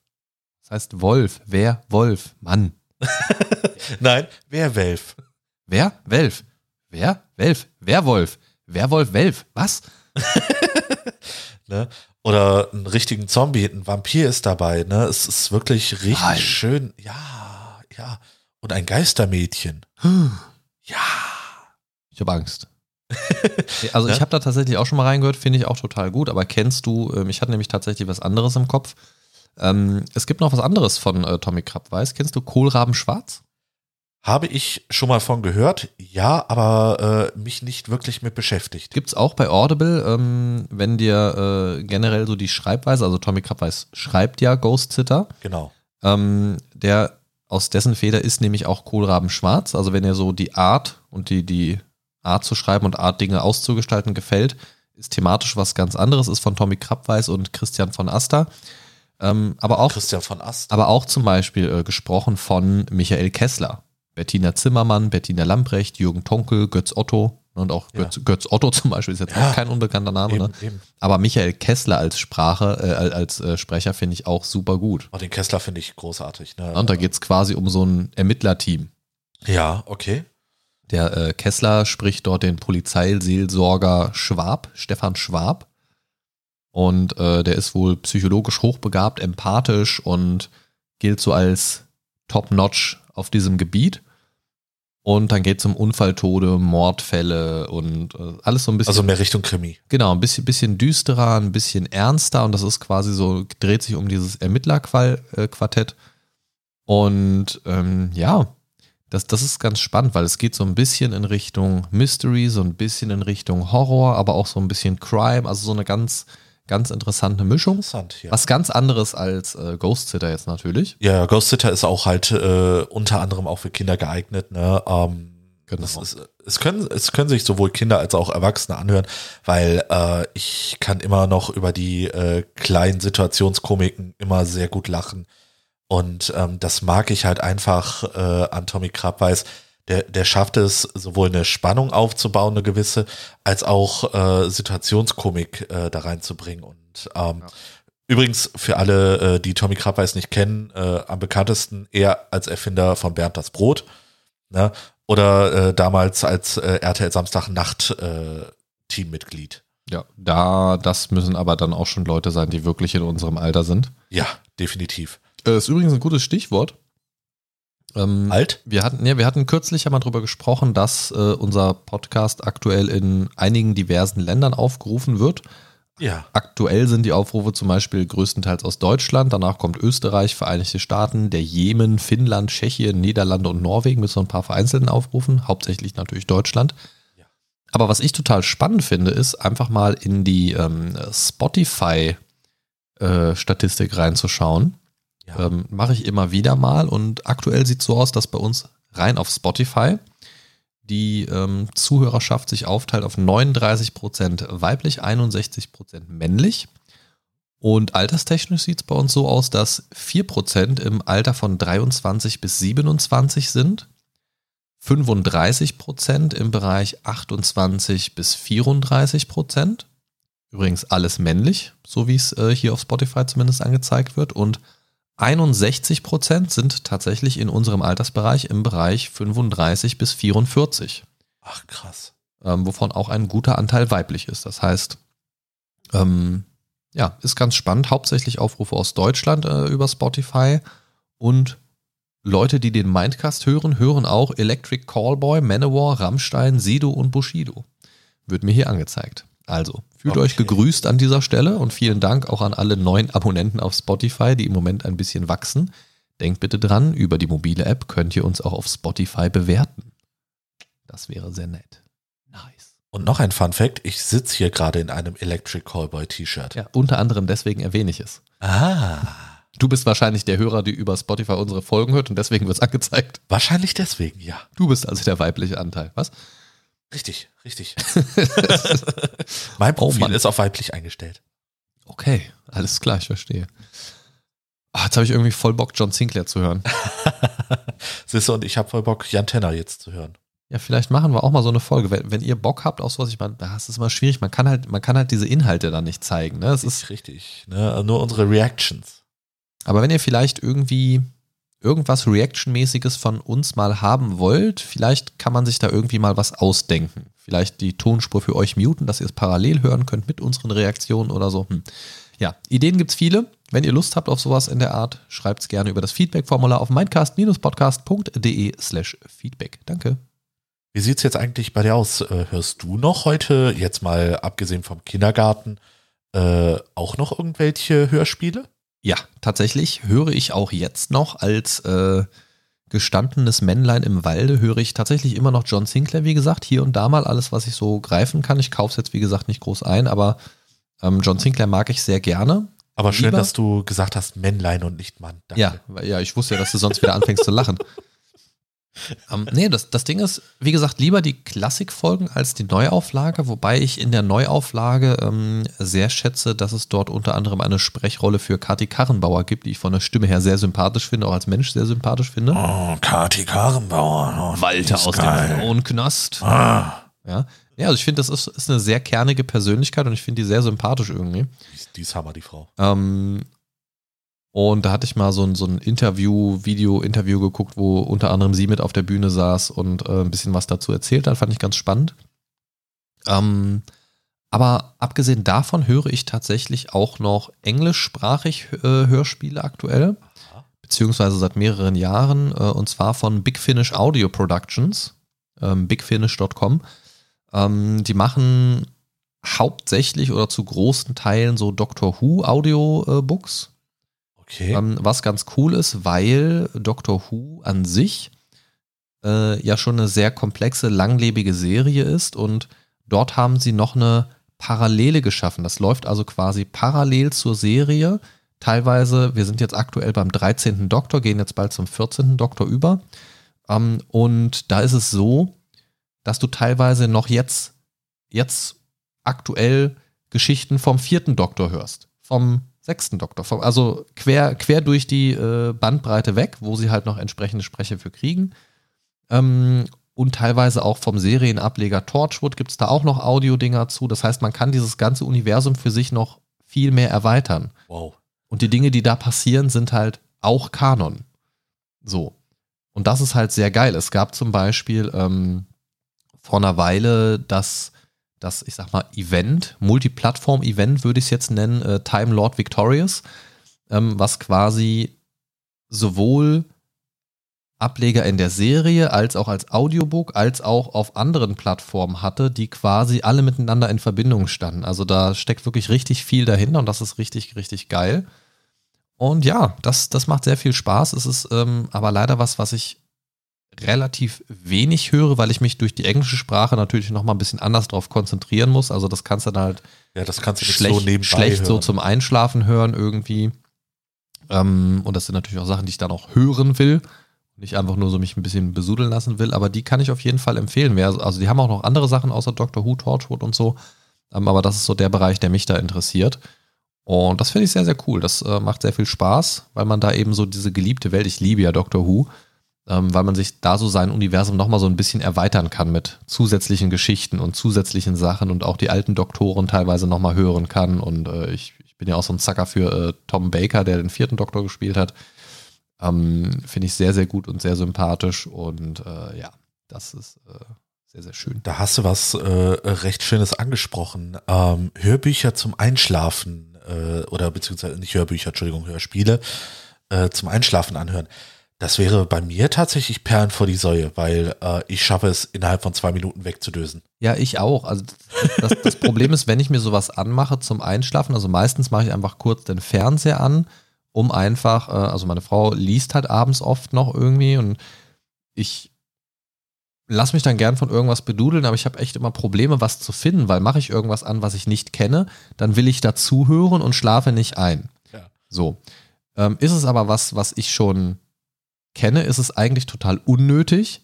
Das heißt Wolf. Wer? Wolf. Mann. Nein, Werwelf. Wer? Welf. Wer? Welf. Werwolf. Werwolf, Welf. Was? Ne? Oder einen richtigen Zombie, ein Vampir ist dabei. Ne? Es ist wirklich richtig Nein. schön. Ja, ja. Und ein Geistermädchen. Ja. Ich habe Angst. Also ich habe da tatsächlich auch schon mal reingehört, finde ich auch total gut, aber kennst du, ähm, ich hatte nämlich tatsächlich was anderes im Kopf. Ähm, es gibt noch was anderes von äh, Tommy Krabweis. Kennst du Kohlraben Schwarz? Habe ich schon mal von gehört, ja, aber äh, mich nicht wirklich mit beschäftigt. Gibt's auch bei Audible, ähm, wenn dir äh, generell so die Schreibweise, also Tommy Krabweis schreibt ja Ghost Sitter, Genau. ähm, der aus dessen Feder ist nämlich auch Kohlraben Schwarz. Also wenn ihr so die Art und die, die Art zu schreiben und Art Dinge auszugestalten gefällt, ist thematisch was ganz anderes, ist von Tommy Krabweis und Christian von Aster. Ähm, aber auch Christian von Ast. aber auch zum Beispiel äh, gesprochen von Michael Kessler, Bettina Zimmermann, Bettina Lamprecht, Jürgen Tonkel, Götz Otto und auch Ja. Götz, Götz Otto zum Beispiel ist jetzt Ja. auch kein unbekannter Name, Eben, ne? eben. aber Michael Kessler als Sprache, äh, als- als äh, Sprecher finde ich auch super gut. Oh, den Kessler finde ich großartig. Ne? Und da geht es quasi um so ein Ermittlerteam. ja, okay. Der äh, Kessler spricht dort den Polizeiseelsorger Schwab, Stefan Schwab. Und äh, der ist wohl psychologisch hochbegabt, empathisch und gilt so als Top-Notch auf diesem Gebiet. Und dann geht es um Unfalltode, Mordfälle und äh, alles so ein bisschen. Also mehr Richtung Krimi. Genau, ein bisschen, bisschen düsterer, ein bisschen ernster und das ist quasi so, dreht sich um dieses Ermittlerquartett. Und ähm, ja, das, das ist ganz spannend, weil es geht so ein bisschen in Richtung Mystery, so ein bisschen in Richtung Horror, aber auch so ein bisschen Crime, also so eine ganz, ganz interessante Mischung. Interessant, ja. Was ganz anderes als äh, Ghost Sitter jetzt natürlich. Ja, Ghost Sitter ist auch halt äh, unter anderem auch für Kinder geeignet. Ne? Ähm, Genau. das ist, es, können, es können sich sowohl Kinder als auch Erwachsene anhören, weil äh, ich kann immer noch über die äh, kleinen Situationskomiken immer sehr gut lachen. Und ähm, das mag ich halt einfach äh, an Tommy Krabweis. Der, der schafft es, sowohl eine Spannung aufzubauen, eine gewisse, als auch äh, Situationskomik äh, da reinzubringen. Und ähm, übrigens für alle, äh, die Tommy Krabweis nicht kennen, äh, am bekanntesten er als Erfinder von Bernd das Brot. Ne? Oder äh, damals als äh, RTL Samstag Nacht äh, Teammitglied. Ja, da, das müssen aber dann auch schon Leute sein, die wirklich in unserem Alter sind. Ja, definitiv. Äh, ist übrigens ein gutes Stichwort. Ähm, Alt? Wir hatten, ja, wir hatten kürzlich ja mal drüber gesprochen, dass äh, unser Podcast aktuell in einigen diversen Ländern aufgerufen wird. Ja. Aktuell sind die Aufrufe zum Beispiel größtenteils aus Deutschland, danach kommt Österreich, Vereinigte Staaten, der Jemen, Finnland, Tschechien, Niederlande und Norwegen mit so ein paar vereinzelten Aufrufen, hauptsächlich natürlich Deutschland. Ja. Aber was ich total spannend finde, ist einfach mal in die ähm, Spotify-Statistik äh, reinzuschauen. Ja. Ähm, Mache ich immer wieder mal und aktuell sieht es so aus, dass bei uns rein auf Spotify die ähm, Zuhörerschaft sich aufteilt auf 39% weiblich, 61% männlich. Und alterstechnisch sieht es bei uns so aus, dass 4% im Alter von 23 bis 27 sind, 35% im Bereich 28 bis 34%, übrigens alles männlich, so wie es äh, hier auf Spotify zumindest angezeigt wird, und 61 Prozent sind tatsächlich in unserem Altersbereich im Bereich 35 bis 44. Ach, krass. Ähm, wovon auch ein guter Anteil weiblich ist. Das heißt, ähm, ja, ist ganz spannend. Hauptsächlich Aufrufe aus Deutschland äh, über Spotify und Leute, die den Mindcast hören, hören auch Electric Callboy, Manowar, Rammstein, Sido und Bushido. Wird mir hier angezeigt. Also, fühlt Okay. euch gegrüßt an dieser Stelle und vielen Dank auch an alle neuen Abonnenten auf Spotify, die im Moment ein bisschen wachsen. Denkt bitte dran, über die mobile App könnt ihr uns auch auf Spotify bewerten. Das wäre sehr nett. Nice. Und noch ein Fun Fact: Ich sitze hier gerade in einem Electric Callboy T-Shirt. Ja, unter anderem deswegen erwähne ich es. Ah. Du bist wahrscheinlich der Hörer, der über Spotify unsere Folgen hört und deswegen wird es angezeigt. Wahrscheinlich deswegen, ja. Du bist also der weibliche Anteil. Was? Richtig, richtig. mein Oh Profil Mann. ist auf weiblich eingestellt. Okay, alles klar, ich verstehe. Ah, jetzt habe ich irgendwie voll Bock, John Sinclair zu hören. Siehst du, und ich habe voll Bock, Jan Tenner jetzt zu hören. Ja, vielleicht machen wir auch mal so eine Folge. Wenn, wenn ihr Bock habt auf sowas, ich meine, das ist immer schwierig. Man kann halt, man kann halt diese Inhalte dann nicht zeigen. Ne? Das ist, ist richtig. Ne? Nur unsere Reactions. aber wenn ihr vielleicht irgendwie irgendwas Reaction-mäßiges von uns mal haben wollt, vielleicht kann man sich da irgendwie mal was ausdenken. Vielleicht die Tonspur für euch muten, dass ihr es parallel hören könnt mit unseren Reaktionen oder so. Hm. Ja, Ideen gibt's viele. Wenn ihr Lust habt auf sowas in der Art, schreibt's gerne über das Feedback-Formular auf mindcast-podcast.de slash Feedback. Danke. Wie sieht's jetzt eigentlich bei dir aus? Äh, Hörst du noch heute, jetzt mal abgesehen vom Kindergarten, äh, auch noch irgendwelche Hörspiele? Ja, tatsächlich höre ich auch jetzt noch als äh, gestandenes Männlein im Walde, höre ich tatsächlich immer noch John Sinclair, wie gesagt, hier und da mal alles, was ich so greifen kann. Ich kaufe es jetzt, wie gesagt, nicht groß ein, aber ähm, John Sinclair mag ich sehr gerne. Aber schön, Lieber- dass du gesagt hast Männlein und nicht Mann. Danke. Ja, ja, ich wusste ja, dass du sonst wieder anfängst zu lachen. Ähm, nee, das, das Ding ist, wie gesagt, lieber die Klassikfolgen als die Neuauflage, wobei ich in der Neuauflage ähm, sehr schätze, dass es dort unter anderem eine Sprechrolle für Kati Karrenbauer gibt, die ich von der Stimme her sehr sympathisch finde, auch als Mensch sehr sympathisch finde. Oh, Kati Karrenbauer. Oh, die ist geil. Frauenknast. Ah, Ja. ja, also ich finde, das ist, ist eine sehr kernige Persönlichkeit und ich finde die sehr sympathisch irgendwie. die ist- die ist Hammer, die Frau. Ähm, und da hatte ich mal so ein, so ein Interview, Video-Interview geguckt, wo unter anderem sie mit auf der Bühne saß und äh, ein bisschen was dazu erzählt hat. Fand ich ganz spannend. Ähm, aber abgesehen davon höre ich tatsächlich auch noch englischsprachig äh, Hörspiele aktuell, beziehungsweise seit mehreren Jahren, äh, und zwar von Big Finish Audio Productions, ähm, bigfinish.com. Ähm, die machen hauptsächlich oder zu großen Teilen so Doctor Who Audiobooks. Okay. Ähm, was ganz cool ist, weil Doctor Who an sich äh, ja schon eine sehr komplexe, langlebige Serie ist und dort haben sie noch eine Parallele geschaffen. Das läuft also quasi parallel zur Serie. Teilweise, wir sind jetzt aktuell beim 13. Doktor, gehen jetzt bald zum 14. Doktor über. Ähm, und da ist es so, dass du teilweise noch jetzt, jetzt aktuell Geschichten vom vierten Doktor hörst, vom sechsten Doktor, also quer, quer durch die äh, Bandbreite weg, wo sie halt noch entsprechende Sprecher für kriegen. Ähm, und teilweise auch vom Serienableger Torchwood gibt es da auch noch Audio-Dinger zu. Das heißt, man kann dieses ganze Universum für sich noch viel mehr erweitern. Wow. Und die Dinge, die da passieren, sind halt auch Kanon. So. Und das ist halt sehr geil. Es gab zum Beispiel ähm, vor einer Weile das, das, ich sag mal, Event, Multiplattform-Event würde ich es jetzt nennen, äh, Time Lord Victorious, ähm, was quasi sowohl Ableger in der Serie, als auch als Audiobook, als auch auf anderen Plattformen hatte, die quasi alle miteinander in Verbindung standen. Also da steckt wirklich richtig viel dahinter und das ist richtig, richtig geil. Und ja, das, das macht sehr viel Spaß. Es ist ähm, aber leider was, was ich relativ wenig höre, weil ich mich durch die englische Sprache natürlich noch mal ein bisschen anders drauf konzentrieren muss. Also das kannst du dann halt Ja, das kannst du schlecht, so schlecht hören. so zum Einschlafen hören irgendwie. Ähm, und das sind natürlich auch Sachen, die ich dann auch hören will. Nicht einfach nur so mich ein bisschen besudeln lassen will, aber die kann ich auf jeden Fall empfehlen. Also die haben auch noch andere Sachen außer Doctor Who, Torchwood und so. Ähm, aber das ist so der Bereich, der mich da interessiert. Und das finde ich sehr, sehr cool. Das äh, macht sehr viel Spaß, weil man da eben so diese geliebte Welt, ich liebe ja Doctor Who, ähm, weil man sich da so sein Universum nochmal so ein bisschen erweitern kann mit zusätzlichen Geschichten und zusätzlichen Sachen und auch die alten Doktoren teilweise nochmal hören kann. Und äh, ich, ich bin ja auch so ein Zacker für äh, Tom Baker, der den vierten Doktor gespielt hat. Ähm, Finde ich sehr, sehr gut und sehr sympathisch. Und äh, ja, das ist äh, sehr, sehr schön. Da hast du was äh, recht Schönes angesprochen. Ähm, Hörbücher zum Einschlafen äh, oder beziehungsweise nicht Hörbücher, Entschuldigung, Hörspiele zum Einschlafen anhören. Das wäre bei mir tatsächlich Perlen vor die Säue, weil äh, ich schaffe es innerhalb von zwei Minuten wegzudösen. Ja, ich auch. Also das, das, das Problem ist, wenn ich mir sowas anmache zum Einschlafen, also meistens mache ich einfach kurz den Fernseher an, um einfach, äh, also meine Frau liest halt abends oft noch irgendwie und ich lass mich dann gern von irgendwas bedudeln, aber ich habe echt immer Probleme, was zu finden, weil mache ich irgendwas an, was ich nicht kenne, dann will ich dazu hören und schlafe nicht ein. Ja. So. Ähm, ist es aber was, was ich schon kenne, ist es eigentlich total unnötig.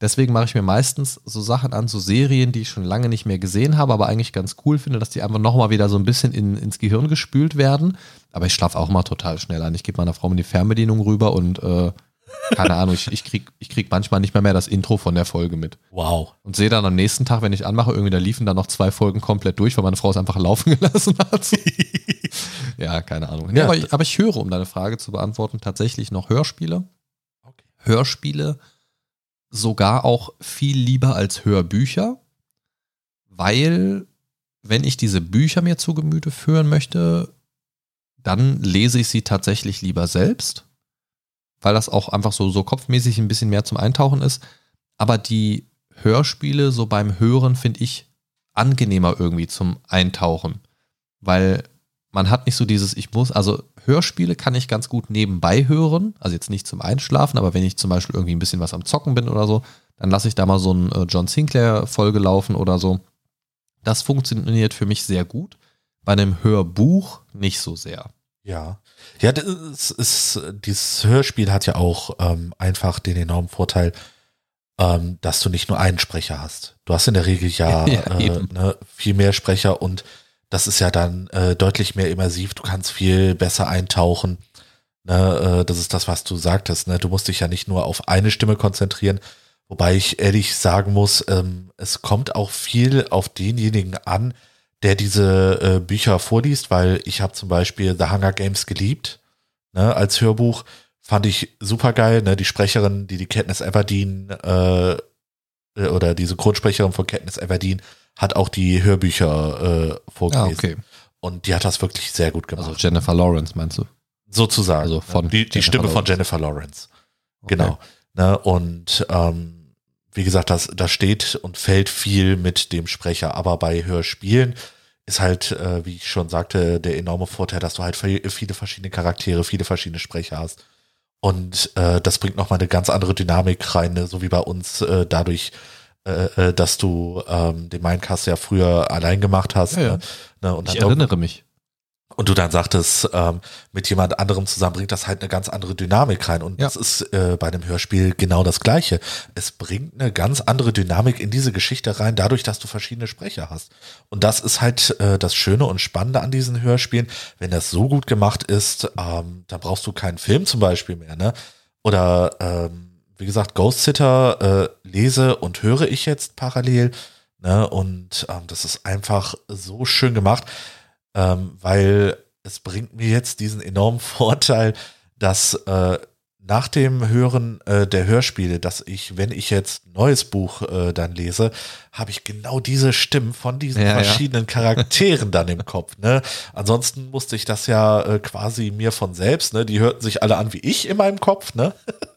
Deswegen mache ich mir meistens so Sachen an, so Serien, die ich schon lange nicht mehr gesehen habe, aber eigentlich ganz cool finde, dass die einfach nochmal wieder so ein bisschen in, ins Gehirn gespült werden. Aber ich schlafe auch mal total schnell an. Ich gebe meiner Frau mal die Fernbedienung rüber und äh, keine Ahnung, ich, ich, krieg, ich krieg manchmal nicht mehr, mehr das Intro von der Folge mit. Wow. Und sehe dann am nächsten Tag, wenn ich anmache, irgendwie da liefen dann noch zwei Folgen komplett durch, weil meine Frau es einfach laufen gelassen hat. ja, keine Ahnung. Nee, Ja, aber, ich, aber ich höre, um deine Frage zu beantworten, tatsächlich noch Hörspiele. Hörspiele sogar auch viel lieber als Hörbücher, weil wenn ich diese Bücher mir zu Gemüte führen möchte, dann lese ich sie tatsächlich lieber selbst, weil das auch einfach so, so kopfmäßig ein bisschen mehr zum Eintauchen ist. Aber die Hörspiele so beim Hören finde ich angenehmer irgendwie zum Eintauchen, weil man hat nicht so dieses, ich muss, also Hörspiele kann ich ganz gut nebenbei hören, also jetzt nicht zum Einschlafen, aber wenn ich zum Beispiel irgendwie ein bisschen was am Zocken bin oder so, dann lasse ich da mal so ein äh, John Sinclair-Folge laufen oder so. Das funktioniert für mich sehr gut. Bei einem Hörbuch nicht so sehr. Ja. Ja, das ist, dieses Hörspiel hat ja auch ähm, einfach den enormen Vorteil, ähm, dass du nicht nur einen Sprecher hast. Du hast in der Regel ja, Ja, äh, ne, viel mehr Sprecher und das ist ja dann äh, deutlich mehr immersiv. Du kannst viel besser eintauchen. Ne, äh, das ist das, was du sagtest. Ne? Du musst dich ja nicht nur auf eine Stimme konzentrieren. Wobei ich ehrlich sagen muss, ähm, es kommt auch viel auf denjenigen an, der diese äh, Bücher vorliest, weil ich habe zum Beispiel The Hunger Games geliebt, ne, als Hörbuch. Fand ich super geil, ne, die Sprecherin, die die Katniss Everdeen äh, äh, oder die Synchronsprecherin von Katniss Everdeen hat auch die Hörbücher äh, vorgelesen. Ah, okay. Und die hat das wirklich sehr gut gemacht. Also Jennifer Lawrence meinst du? Sozusagen. also von die, die Stimme von Lawrence. Jennifer Lawrence. Okay. Genau. Ne, und ähm, wie gesagt, das, da steht und fällt viel mit dem Sprecher. Aber bei Hörspielen ist halt, äh, wie ich schon sagte, der enorme Vorteil, dass du halt viel- viele verschiedene Charaktere, viele verschiedene Sprecher hast. Und äh, das bringt nochmal eine ganz andere Dynamik rein, ne? so wie bei uns, äh, dadurch, äh, äh, dass du ähm, den Mindcast ja früher allein gemacht hast. Ja, ja. Ne? Ne? Und Ich erinnere mich. und du dann sagtest, ähm, mit jemand anderem zusammen bringt das halt eine ganz andere Dynamik rein. Und Ja. das ist äh, bei einem Hörspiel genau das Gleiche. Es bringt eine ganz andere Dynamik in diese Geschichte rein, dadurch, dass du verschiedene Sprecher hast. Und das ist halt äh, das Schöne und Spannende an diesen Hörspielen. Wenn das so gut gemacht ist, ähm, da brauchst du keinen Film zum Beispiel mehr, ne? Oder ähm, wie gesagt, Ghost Sitter äh, lese und höre ich jetzt parallel. Ne? Und ähm, das ist einfach so schön gemacht ähm, weil es bringt mir jetzt diesen enormen Vorteil, dass äh, nach dem Hören äh, der Hörspiele, dass ich, wenn ich jetzt ein neues Buch äh, dann lese, habe ich genau diese Stimmen von diesen Ja, ja. verschiedenen Charakteren dann im Kopf. Ne? Ansonsten musste ich das ja äh, quasi mir von selbst, ne? die hörten sich alle an wie ich in meinem Kopf, ne?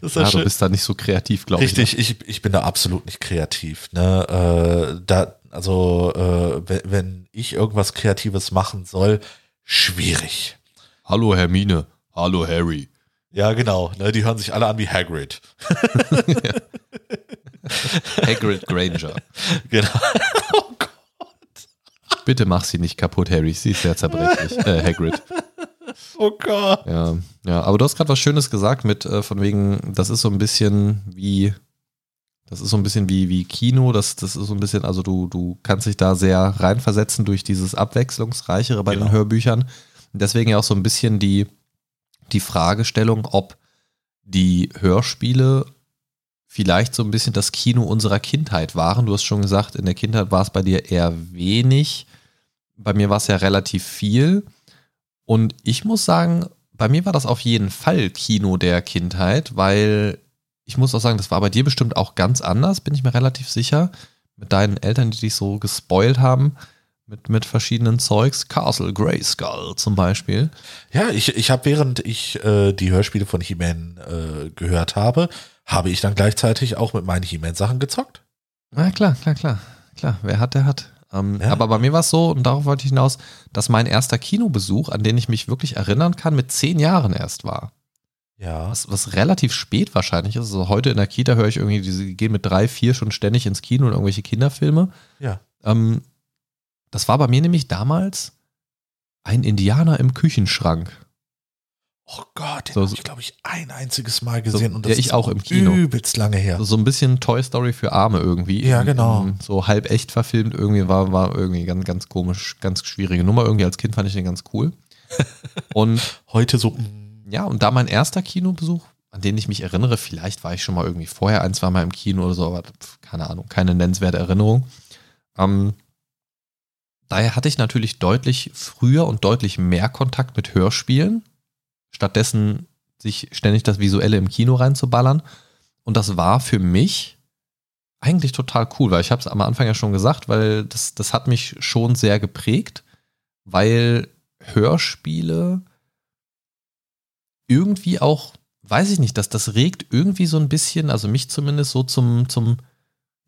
Das ist Ja, ja du schön. bist da nicht so kreativ, glaube ich. ne? Richtig, ich, ich bin da absolut nicht kreativ. Ne? Äh, da, also, äh, wenn, wenn ich irgendwas Kreatives machen soll, schwierig. Hallo Hermine. Hallo Harry. Ja, genau. Ne? Die hören sich alle an wie Hagrid. Hagrid Granger. Genau. Oh Gott. Bitte mach sie nicht kaputt, Harry. Sie ist sehr zerbrechlich. Äh, Hagrid. Oh Gott. Ja, ja, aber du hast gerade was Schönes gesagt mit äh, von wegen, das ist so ein bisschen wie, das ist so ein bisschen wie, wie Kino, das, das ist so ein bisschen, also du, du kannst dich da sehr reinversetzen durch dieses Abwechslungsreichere bei den Genau. Hörbüchern. Und deswegen ja auch so ein bisschen die, die Fragestellung, ob die Hörspiele vielleicht so ein bisschen das Kino unserer Kindheit waren. Du hast schon gesagt, in der Kindheit war es bei dir eher wenig. Bei mir war es ja relativ viel. Und ich muss sagen, bei mir war das auf jeden Fall Kino der Kindheit, weil ich muss auch sagen, das war bei dir bestimmt auch ganz anders, bin ich mir relativ sicher. Mit deinen Eltern, die dich so gespoilt haben, mit, mit verschiedenen Zeugs. Castle Grayskull zum Beispiel. Ja, ich, ich habe, während ich äh, die Hörspiele von He-Man äh, gehört habe, habe ich dann gleichzeitig auch mit meinen He-Man-Sachen gezockt. Na klar, klar, klar. Klar, wer hat, der hat. Ähm, Ja. Aber bei mir war es so, und darauf wollte ich hinaus, dass mein erster Kinobesuch, an den ich mich wirklich erinnern kann, mit zehn Jahren erst war. Ja. Was, was relativ spät wahrscheinlich ist. Also heute in der Kita höre ich irgendwie, die gehen mit drei, vier schon ständig ins Kino und irgendwelche Kinderfilme. Ja. Ähm, das war bei mir nämlich damals ein Indianer im Küchenschrank. Gott, den So- habe ich, glaube ich, ein einziges Mal gesehen. und ja, ich auch im Kino. übelst lange her. So ein bisschen Toy Story für Arme irgendwie. Ja, genau. So halb echt verfilmt irgendwie war, war irgendwie ganz, ganz komisch, ganz schwierige Nummer. Irgendwie als Kind fand ich den ganz cool. und Heute so, mm, ja, und da mein erster Kinobesuch, an den ich mich erinnere, vielleicht war ich schon mal irgendwie vorher ein, zwei Mal im Kino oder so, aber keine Ahnung, keine nennenswerte Erinnerung. Ähm, daher hatte ich natürlich deutlich früher und deutlich mehr Kontakt mit Hörspielen, stattdessen sich ständig das Visuelle im Kino reinzuballern. Und das war für mich eigentlich total cool, weil ich habe es am Anfang ja schon gesagt, weil das, das hat mich schon sehr geprägt, weil Hörspiele irgendwie auch, weiß ich nicht, dass das regt irgendwie so ein bisschen, also mich zumindest so zum, zum,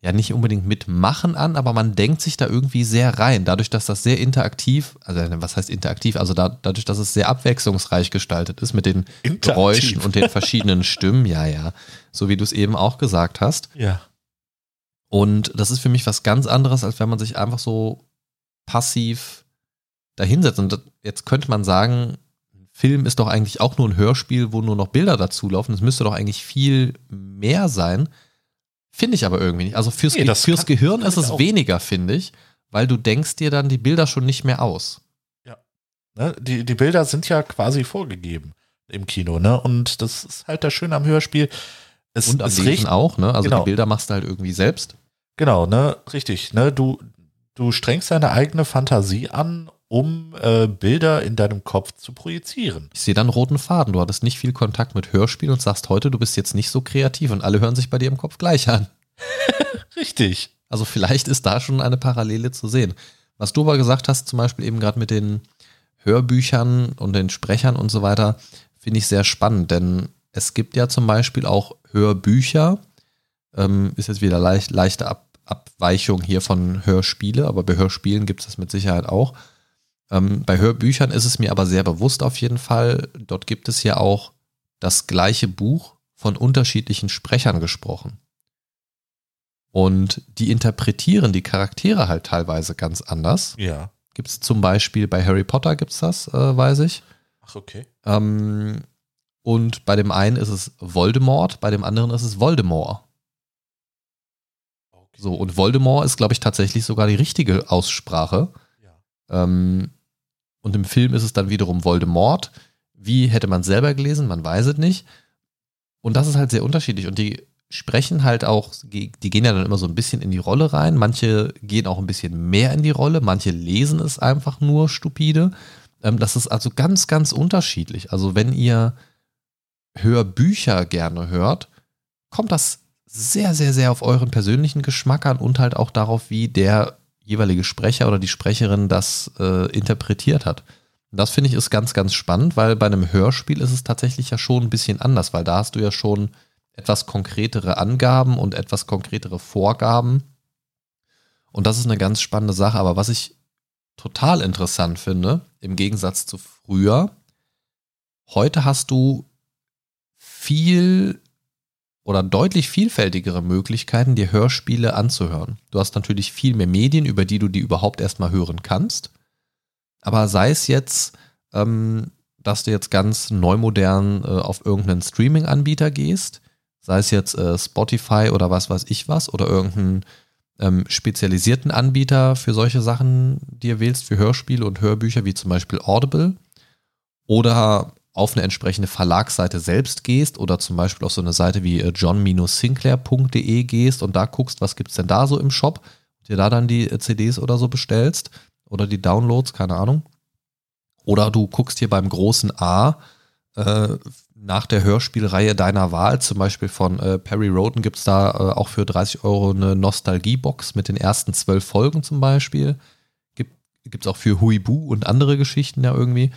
ja nicht unbedingt mitmachen an, aber man denkt sich da irgendwie sehr rein, dadurch, dass das sehr interaktiv, also was heißt interaktiv, also da, dadurch, dass es sehr abwechslungsreich gestaltet ist mit den Interaktiv. Geräuschen und den verschiedenen Stimmen, ja, ja, so wie du es eben auch gesagt hast. ja. Und das ist für mich was ganz anderes, als wenn man sich einfach so passiv dahinsetzt. Und das- jetzt könnte man sagen, ein Film ist doch eigentlich auch nur ein Hörspiel, wo nur noch Bilder dazu laufen. Es müsste doch eigentlich viel mehr sein. Finde ich aber irgendwie nicht. Also fürs, Nee, das fürs kann- Gehirn kann ist es weniger, finde ich, weil du denkst dir dann die Bilder schon nicht mehr aus. Ne? Die, die Bilder sind ja quasi vorgegeben im Kino, ne? Und das ist halt das Schöne am Hörspiel. Es, Und am es Lesen auch, ne? Also Genau. die Bilder machst du halt irgendwie selbst. Genau, ne? Richtig, ne? Du, du strengst deine eigene Fantasie an, um äh, Bilder in deinem Kopf zu projizieren. Ich sehe dann einen roten Faden. Du hattest nicht viel Kontakt mit Hörspielen und sagst heute, du bist jetzt nicht so kreativ und alle hören sich bei dir im Kopf gleich an. Richtig. Also vielleicht ist da schon eine Parallele zu sehen. Was du aber gesagt hast, zum Beispiel eben gerade mit den Hörbüchern und den Sprechern und so weiter, finde ich sehr spannend, denn es gibt ja zum Beispiel auch Hörbücher, ähm, ist jetzt wieder leicht, leichte Ab Abweichung hier von Hörspiele, aber bei Hörspielen gibt es das mit Sicherheit auch. Ähm, bei Hörbüchern ist es mir aber sehr bewusst auf jeden Fall, dort gibt es ja auch das gleiche Buch von unterschiedlichen Sprechern gesprochen. Und die interpretieren die Charaktere halt teilweise ganz anders. Ja. Gibt es zum Beispiel bei Harry Potter gibt es das, äh, weiß ich. Ach, okay. Ähm, und bei dem einen ist es Voldemort, bei dem anderen ist es Voldemort. okay. So, und Voldemort ist, glaube ich, tatsächlich sogar die richtige Aussprache. Ja. Ähm, und im Film ist es dann wiederum Voldemort. Wie hätte man es selber gelesen? Man weiß es nicht. Und das ist halt sehr unterschiedlich. Und die sprechen halt auch, die gehen ja dann immer so ein bisschen in die Rolle rein. Manche gehen auch ein bisschen mehr in die Rolle. Manche lesen es einfach nur stupide. Ähm, das ist also ganz, ganz unterschiedlich. Also wenn ihr Hörbücher gerne hört, kommt das sehr, sehr, sehr auf euren persönlichen Geschmack an und halt auch darauf, wie der jeweilige Sprecher oder die Sprecherin das äh, interpretiert hat. Das finde ich ist ganz, ganz spannend, weil bei einem Hörspiel ist es tatsächlich ja schon ein bisschen anders, weil da hast du ja schon etwas konkretere Angaben und etwas konkretere Vorgaben. Und das ist eine ganz spannende Sache. Aber was ich total interessant finde, im Gegensatz zu früher, heute hast du viel oder deutlich vielfältigere Möglichkeiten, dir Hörspiele anzuhören. Du hast natürlich viel mehr Medien, über die du die überhaupt erstmal hören kannst. Aber sei es jetzt, ähm, dass du jetzt ganz neumodern äh, auf irgendeinen Streaming-Anbieter gehst, sei es jetzt äh, Spotify oder was weiß ich was, oder irgendeinen ähm, spezialisierten Anbieter für solche Sachen, die ihr wählst, für Hörspiele und Hörbücher, wie zum Beispiel Audible, oder auf eine entsprechende Verlagsseite selbst gehst oder zum Beispiel auf so eine Seite wie äh, john-sinclair.de gehst und da guckst, was gibt es denn da so im Shop, dir da dann die äh, CDs oder so bestellst, oder die Downloads, keine Ahnung. Oder du guckst hier beim großen A äh, nach der Hörspielreihe deiner Wahl, zum Beispiel von äh, Perry Roden, gibt es da äh, auch für 30 Euro eine Nostalgie-Box mit den ersten zwölf Folgen zum Beispiel. Gibt es auch für Huibu und andere Geschichten ja irgendwie.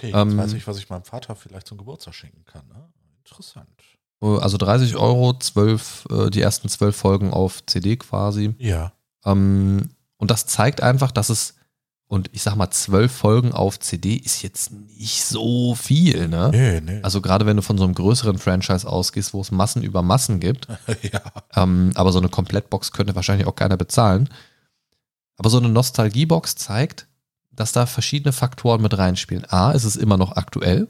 Okay, jetzt ähm, weiß ich, was ich meinem Vater vielleicht zum Geburtstag schenken kann. Ne? Interessant. Äh, also 30 Euro, 12, äh, die ersten zwölf Folgen auf CD quasi. Ja. Ähm, und das zeigt einfach, dass es und ich sag mal, zwölf Folgen auf CD ist jetzt nicht so viel, ne? Nee, nee. Also gerade wenn du von so einem größeren Franchise ausgehst, wo es Massen über Massen gibt. ja. Ähm, aber so eine Komplettbox könnte wahrscheinlich auch keiner bezahlen. Aber so eine Nostalgiebox zeigt, dass da verschiedene Faktoren mit reinspielen. A, es ist immer noch aktuell.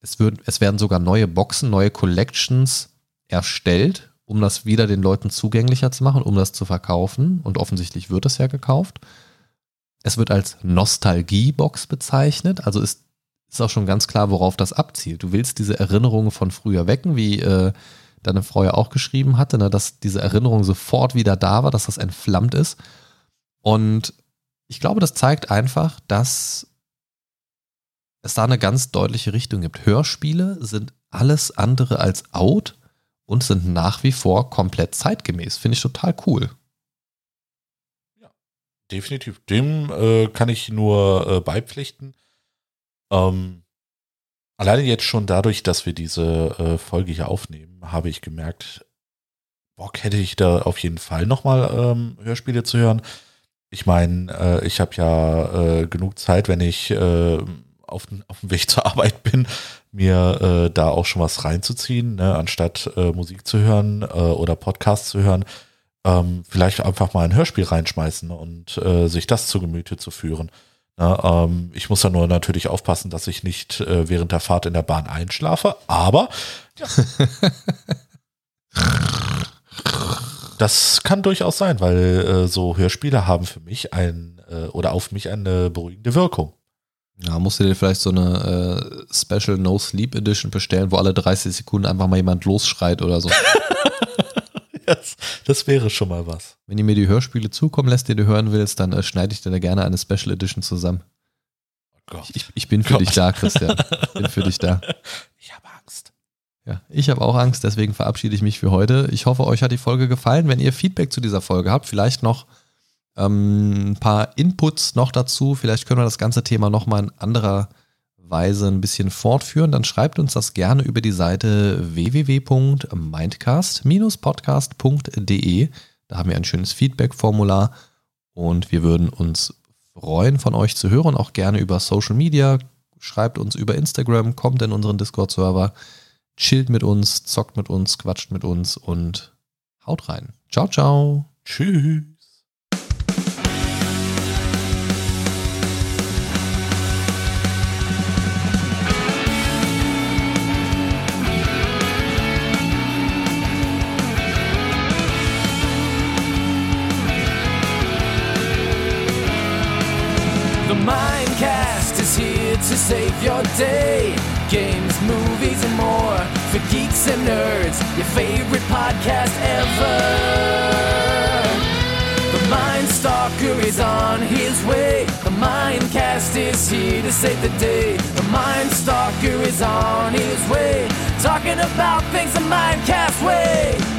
Es, wird, es werden sogar neue Boxen, neue Collections erstellt, um das wieder den Leuten zugänglicher zu machen, um das zu verkaufen. Und offensichtlich wird es ja gekauft. Es wird als Nostalgiebox bezeichnet, also ist, ist auch schon ganz klar, worauf das abzielt. Du willst diese Erinnerungen von früher wecken, wie äh, deine Frau ja auch geschrieben hatte, ne, dass diese Erinnerung sofort wieder da war, dass das entflammt ist. Und ich glaube, das zeigt einfach, dass es da eine ganz deutliche Richtung gibt. Hörspiele sind alles andere als out und sind nach wie vor komplett zeitgemäß. Finde ich total cool. Definitiv. Dem äh, kann ich nur äh, beipflichten. Ähm, alleine jetzt schon dadurch, dass wir diese äh, Folge hier aufnehmen, habe ich gemerkt, Bock hätte ich da auf jeden Fall nochmal ähm, Hörspiele zu hören. Ich meine, äh, ich habe ja äh, genug Zeit, wenn ich äh, auf, auf dem Weg zur Arbeit bin, mir äh, da auch schon was reinzuziehen, ne? anstatt äh, Musik zu hören äh, oder Podcasts zu hören ähm, vielleicht einfach mal ein Hörspiel reinschmeißen und äh, sich das zu Gemüte zu führen. Na, ähm, ich muss da nur natürlich aufpassen, dass ich nicht äh, während der Fahrt in der Bahn einschlafe, aber ja. Das kann durchaus sein, weil äh, so Hörspiele haben für mich ein äh, oder auf mich eine beruhigende Wirkung. Ja, musst du dir vielleicht so eine äh, Special No Sleep Edition bestellen, wo alle 30 Sekunden einfach mal jemand losschreit oder so. das, das, wäre schon mal was. Wenn ihr mir die Hörspiele zukommen lässt, die du hören willst, dann äh, schneide ich dir da gerne eine Special Edition zusammen. Oh ich, ich, bin für Gott. dich da, Christian. Ich bin für dich da. Ich habe Angst. Ja, ich habe auch Angst, deswegen verabschiede ich mich für heute. Ich hoffe, euch hat die Folge gefallen. Wenn ihr Feedback zu dieser Folge habt, vielleicht noch ähm, ein paar Inputs noch dazu, vielleicht können wir das ganze Thema nochmal in anderer Weise ein bisschen fortführen, dann schreibt uns das gerne über die Seite www.mindcast-podcast.de. Da haben wir ein schönes Feedback-Formular und wir würden uns freuen, von euch zu hören, auch gerne über Social Media. Schreibt uns über Instagram, kommt in unseren Discord-Server, chillt mit uns, zockt mit uns, quatscht mit uns und haut rein. Ciao, ciao. Tschüss. Is here to save the day. The Mind Stalker is on his way. Talking about things the Mindcast way.